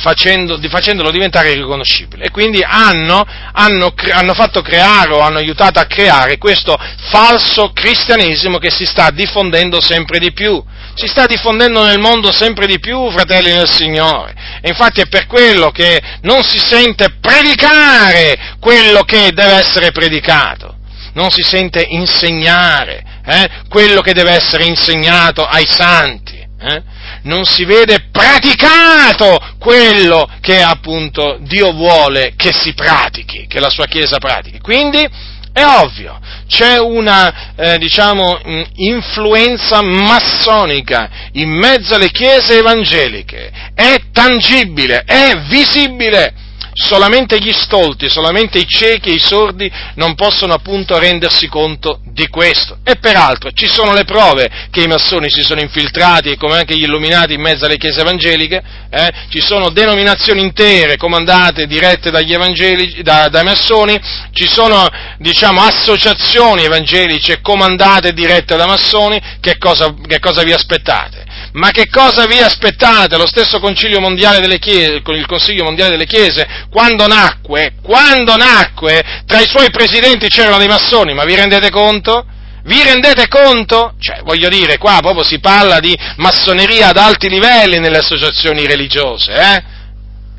facendo, facendolo diventare irriconoscibile. E quindi hanno, hanno, hanno fatto creare o hanno aiutato a creare questo falso cristianesimo che si sta diffondendo sempre di più si sta diffondendo nel mondo sempre di più, fratelli del Signore. E infatti è per quello che non si sente predicare quello che deve essere predicato, non si sente insegnare eh, quello che deve essere insegnato ai santi. Eh? Non si vede praticato quello che appunto Dio vuole che si pratichi, che la sua Chiesa pratichi. Quindi è ovvio, c'è una, eh, diciamo, influenza massonica in mezzo alle chiese evangeliche, è tangibile, è visibile solamente gli stolti, solamente i ciechi e i sordi non possono appunto rendersi conto di questo. E peraltro ci sono le prove che i massoni si sono infiltrati, come anche gli illuminati in mezzo alle chiese evangeliche, eh? ci sono denominazioni intere comandate, dirette dagli evangelici, da, dai massoni, ci sono diciamo associazioni evangeliche comandate e dirette da massoni, che cosa, che cosa vi aspettate? Ma che cosa vi aspettate? Lo stesso Concilio Mondiale delle Chiese, con il Consiglio Mondiale delle Chiese, quando nacque, quando nacque, tra i suoi presidenti c'erano dei massoni, ma vi rendete conto? Vi rendete conto? Cioè, voglio dire, qua proprio si parla di massoneria ad alti livelli nelle associazioni religiose, eh?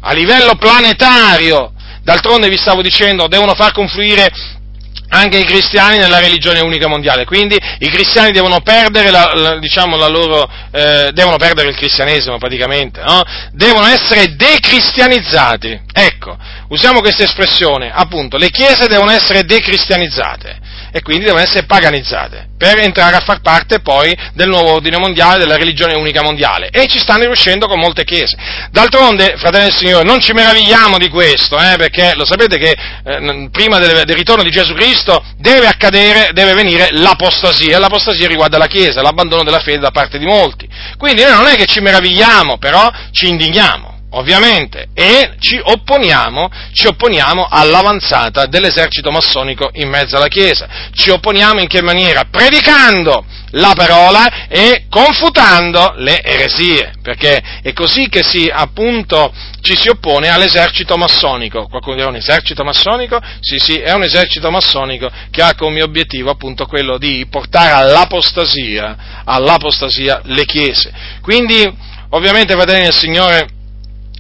A livello planetario. D'altronde vi stavo dicendo, devono far confluire anche i cristiani nella religione unica mondiale. Quindi i cristiani devono perdere, la, la, diciamo, la loro, eh, devono perdere il cristianesimo praticamente, no? devono essere decristianizzati. Ecco, usiamo questa espressione, appunto, le chiese devono essere decristianizzate e quindi devono essere paganizzate per entrare a far parte poi del nuovo ordine mondiale, della religione unica mondiale. E ci stanno riuscendo con molte chiese. D'altronde, fratelli del Signore, non ci meravigliamo di questo, eh, perché lo sapete che eh, prima del, del, ritorno di Gesù Cristo deve accadere, deve venire l'apostasia, e l'apostasia riguarda la Chiesa, l'abbandono della fede da parte di molti. Quindi noi non è che ci meravigliamo, però ci indigniamo ovviamente, e ci opponiamo, ci opponiamo, all'avanzata dell'esercito massonico in mezzo alla Chiesa. Ci opponiamo in che maniera? Predicando la parola e confutando le eresie, perché è così che si appunto ci si oppone all'esercito massonico. Qualcuno dirà un esercito massonico? Sì, sì, è un esercito massonico che ha come obiettivo appunto quello di portare all'apostasia, all'apostasia le chiese. Quindi, ovviamente, fratelli del Signore,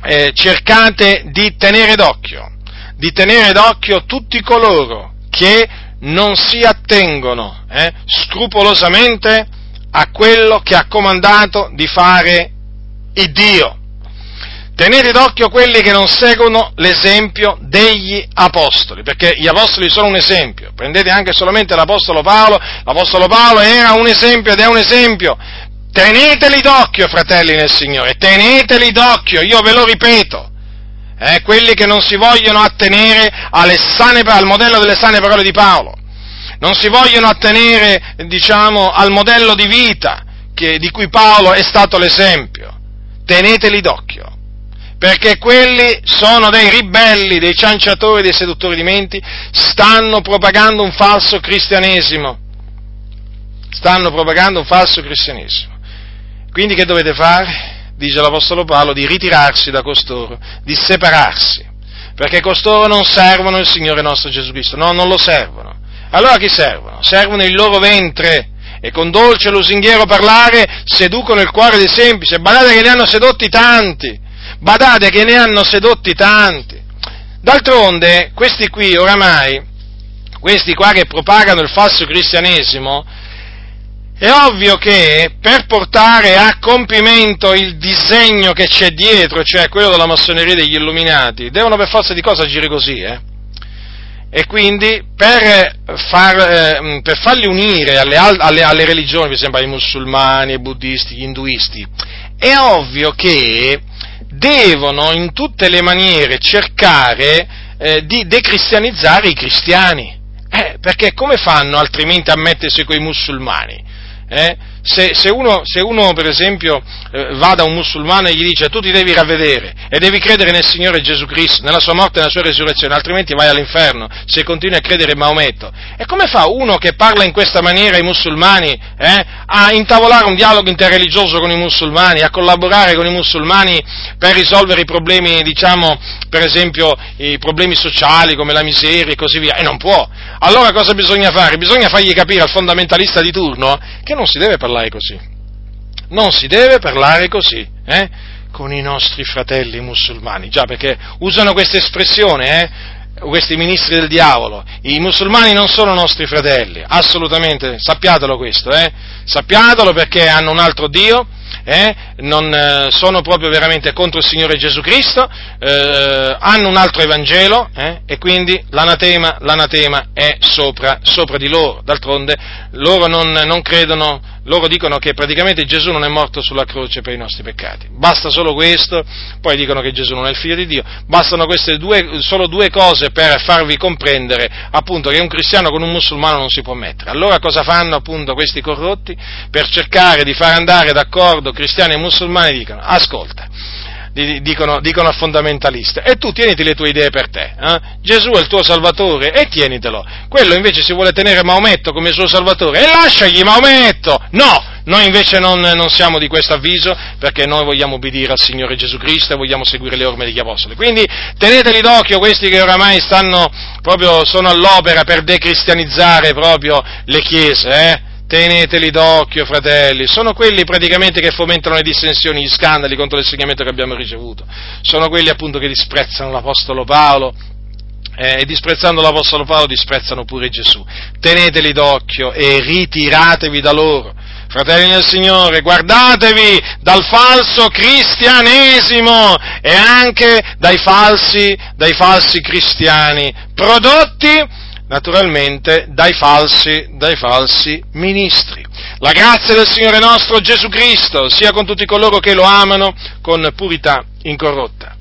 eh, cercate di tenere d'occhio, di tenere d'occhio tutti coloro che non si attengono eh, scrupolosamente a quello che ha comandato di fare il Dio. Tenete d'occhio quelli che non seguono l'esempio degli apostoli, perché gli apostoli sono un esempio. Prendete anche solamente l'apostolo Paolo, l'apostolo Paolo era un esempio ed è un esempio Teneteli d'occhio, fratelli nel Signore, teneteli d'occhio, io ve lo ripeto. Eh, quelli che non si vogliono attenere sane, al modello delle sane parole di Paolo, non si vogliono attenere, diciamo, al modello di vita che, di cui Paolo è stato l'esempio. Teneteli d'occhio, perché quelli sono dei ribelli, dei cianciatori, dei seduttori di menti, stanno propagando un falso cristianesimo. Stanno propagando un falso cristianesimo. Quindi che dovete fare? Dice l'Apostolo Paolo di ritirarsi da costoro, di separarsi, perché costoro non servono il Signore nostro Gesù Cristo, no, non lo servono. Allora chi servono? Servono il loro ventre e con dolce lusinghiero parlare seducono il cuore dei semplici. Badate che ne hanno sedotti tanti, badate che ne hanno sedotti tanti. D'altronde, questi qui oramai, questi qua che propagano il falso cristianesimo, è ovvio che per portare a compimento il disegno che c'è dietro, cioè quello della massoneria degli illuminati, devono per forza di cosa agire così, eh? E quindi per, far, eh, per farli unire alle, alle, alle, religioni, per esempio ai musulmani, ai buddisti, agli induisti, è ovvio che devono in tutte le maniere cercare eh, di decristianizzare i cristiani. Eh, perché come fanno altrimenti a mettersi con i musulmani? Eh? Se, se, uno, se, uno, per esempio, eh, va da un musulmano e gli dice tu ti devi ravvedere e devi credere nel Signore Gesù Cristo, nella sua morte e nella sua resurrezione, altrimenti vai all'inferno se continui a credere in Maometto. E come fa uno che parla in questa maniera ai musulmani eh, a intavolare un dialogo interreligioso con i musulmani, a collaborare con i musulmani per risolvere i problemi, diciamo, per esempio, i problemi sociali come la miseria e così via? E non può. Allora cosa bisogna fare? Bisogna fargli capire al fondamentalista di turno che non si deve parlare così. Non si deve parlare così, eh? Con i nostri fratelli musulmani, già perché usano questa espressione, eh? questi ministri del diavolo. I musulmani non sono nostri fratelli, assolutamente, sappiatelo questo, eh? sappiatelo perché hanno un altro Dio, eh? non, eh, sono proprio veramente contro il Signore Gesù Cristo, eh, hanno un altro Evangelo eh? e quindi l'anatema, l'anatema è sopra, sopra, di loro. D'altronde loro non, non credono loro dicono che praticamente Gesù non è morto sulla croce per i nostri peccati. Basta solo questo, poi dicono che Gesù non è il figlio di Dio, bastano queste due, solo due cose per farvi comprendere appunto che un cristiano con un musulmano non si può mettere. Allora cosa fanno appunto questi corrotti? Per cercare di far andare d'accordo cristiani e musulmani dicono ascolta, dicono, dicono al fondamentalista, e tu tieniti le tue idee per te, eh? Gesù è il tuo salvatore e tienitelo, quello invece si vuole tenere Maometto come suo salvatore e lasciagli Maometto, no, noi invece non, non, siamo di questo avviso perché noi vogliamo obbedire al Signore Gesù Cristo e vogliamo seguire le orme degli Apostoli. Quindi teneteli d'occhio questi che oramai stanno proprio, sono all'opera per decristianizzare proprio le chiese, eh? Teneteli d'occhio, fratelli, sono quelli praticamente che fomentano le dissensioni, gli scandali contro l'insegnamento che abbiamo ricevuto, sono quelli appunto che disprezzano l'Apostolo Paolo, eh, e disprezzando l'Apostolo Paolo disprezzano pure Gesù. Teneteli d'occhio e ritiratevi da loro. Fratelli del Signore, guardatevi dal falso cristianesimo e anche dai falsi, dai falsi cristiani prodotti naturalmente dai falsi, dai falsi ministri. La grazia del Signore nostro Gesù Cristo sia con tutti coloro che lo amano con purità incorrotta.